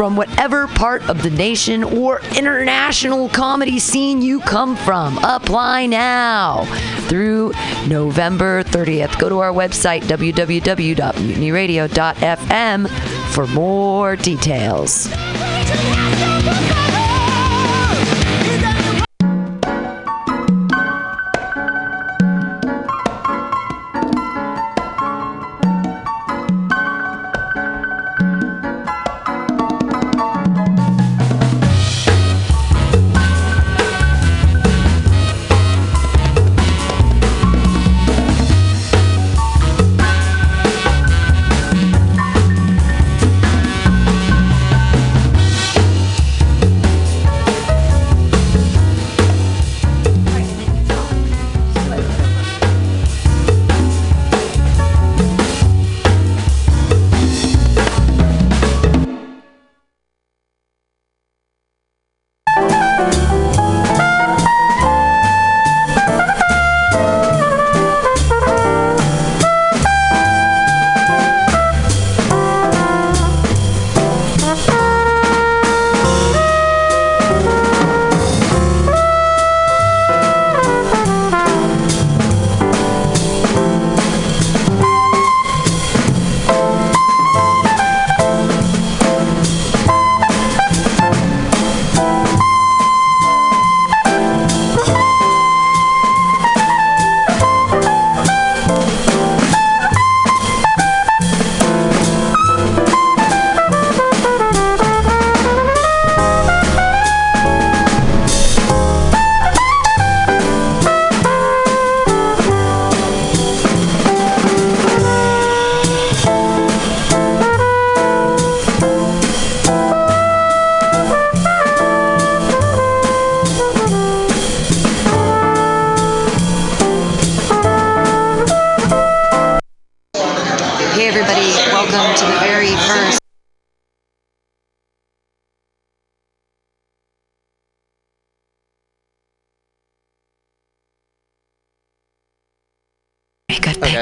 from whatever part of the nation or international comedy scene you come from. Apply now through November 30th. Go to our website, www.mutinyradio.fm, for more details.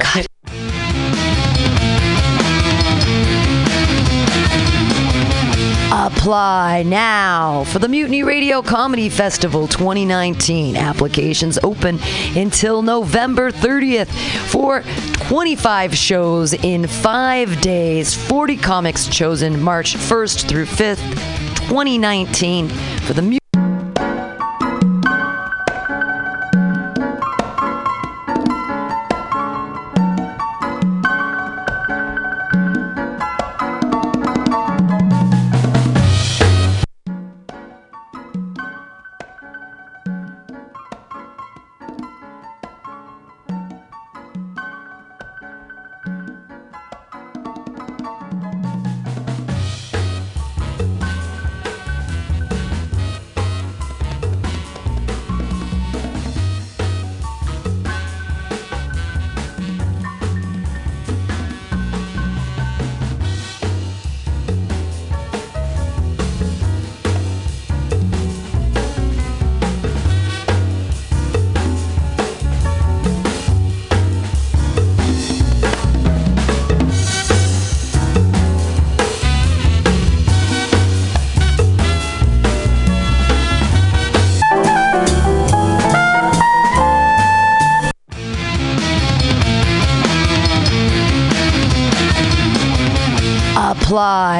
God. Apply now for the Mutiny Radio Comedy Festival 2019. Applications open until November 30th for 25 shows in five days, 40 comics chosen March 1st through 5th, 2019 for the Mutiny.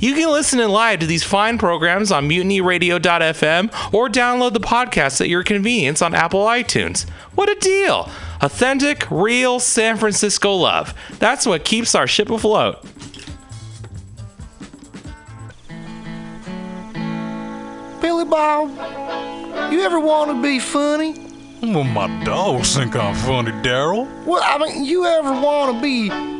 You can listen in live to these fine programs on mutinyradio.fm or download the podcast at your convenience on Apple iTunes. What a deal! Authentic, real San Francisco love. That's what keeps our ship afloat. Billy Bob, you ever want to be funny? Well, my dogs think I'm funny, Daryl. Well, I mean, you ever want to be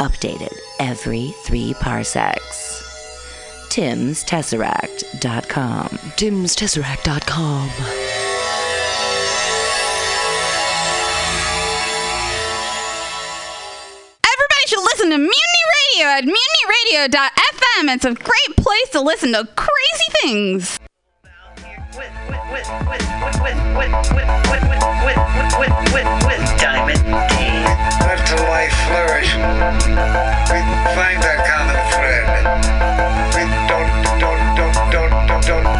updated every three parsecs. Tim'sTesseract.com. Tim'sTesseract.com. Everybody should listen to Mutiny Radio at mutinyradio.fm. It's a great place to listen to crazy things. Let the life flourish. We find that common thread. We don't, don't, don't, don't, don't.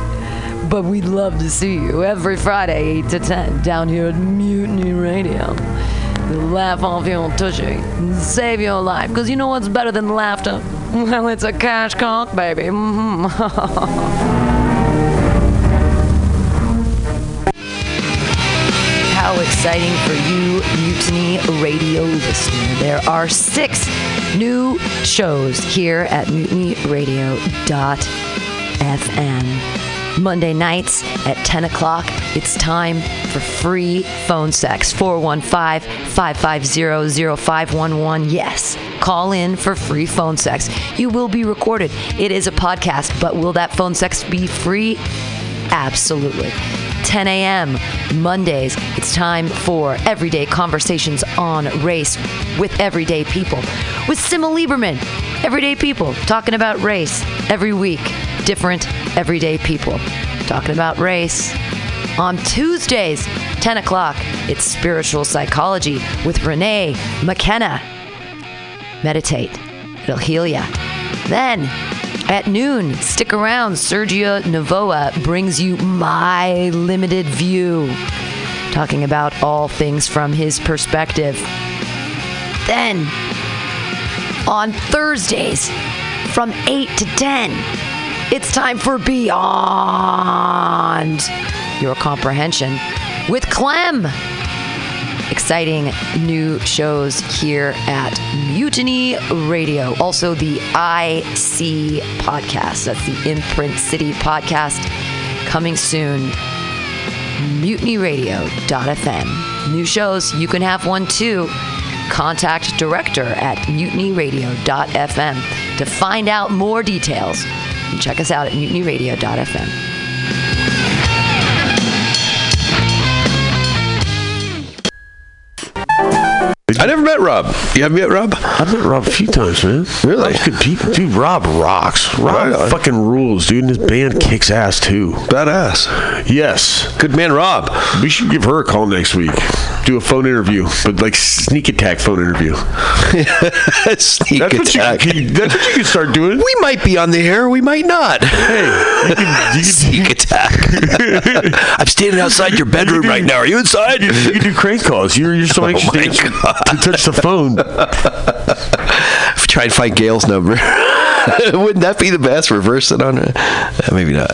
But we'd love to see you every Friday, 8 to 10, down here at Mutiny Radio. Laugh off your tushy and save your life. Because you know what's better than laughter? Well, it's a cash cock, baby. How exciting for you, Mutiny Radio listener. There are six new shows here at mutinyradio.fm. Monday nights at 10 o'clock, it's time for free phone sex. 415 550 0511. Yes, call in for free phone sex. You will be recorded. It is a podcast, but will that phone sex be free? Absolutely. 10 a.m. Mondays, it's time for everyday conversations on race with everyday people. With Simma Lieberman, everyday people talking about race every week. Different everyday people talking about race. On Tuesdays, 10 o'clock, it's spiritual psychology with Renee McKenna. Meditate, it'll heal ya. Then, at noon, stick around. Sergio Navoa brings you My Limited View, talking about all things from his perspective. Then, on Thursdays, from 8 to 10, it's time for Beyond Your Comprehension with Clem exciting new shows here at Mutiny Radio. Also, the IC podcast. That's the Imprint City podcast coming soon. MutinyRadio.fm. New shows, you can have one too. Contact director at mutinyradio.fm to find out more details. And check us out at mutinyradio.fm. I never met Rob. You haven't met Rob? I've met Rob a few times, man. Really? Rob's good people. Dude, Rob rocks. Rob Right fucking rules, dude. And his band kicks ass, too. Badass. Yes. Good man, Rob. We should give her a call next week. Do a phone interview, but like sneak attack phone interview. Sneak that's What attack. you, can- that's what you can start doing. We might be on the air. We might not. Hey, you can, you can Sneak attack. I'm standing outside your bedroom right now. Are you inside? You can do crank calls. You're, you're so Oh anxious to, my answer- God. to touch the phone. Try and find Gail's number. Wouldn't that be the best? Reverse it on it? Uh, maybe not.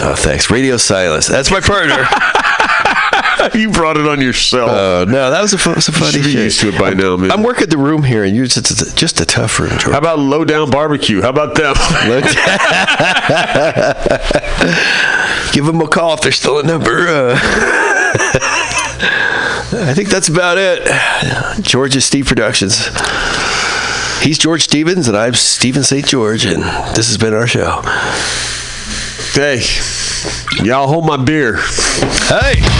Oh, thanks. Radio silence. That's my partner. you brought it on yourself. Oh no, that was a, fu- was a funny should be shit. used to it by now, man. I'm working the room here, and you're just, it's just a tough room. George. How about low down barbecue? How about them? Give them a call if they're still a number. Uh, I think that's about it. George Steve Productions. He's George Stevens, and I'm Stephen St. George, and this has been our show. hey, y'all hold my beer. Hey!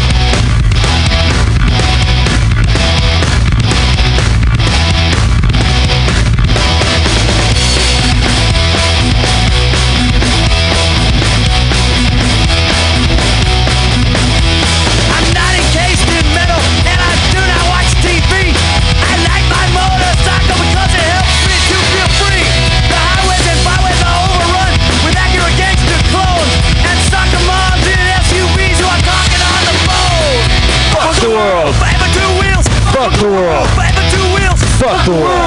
Fuck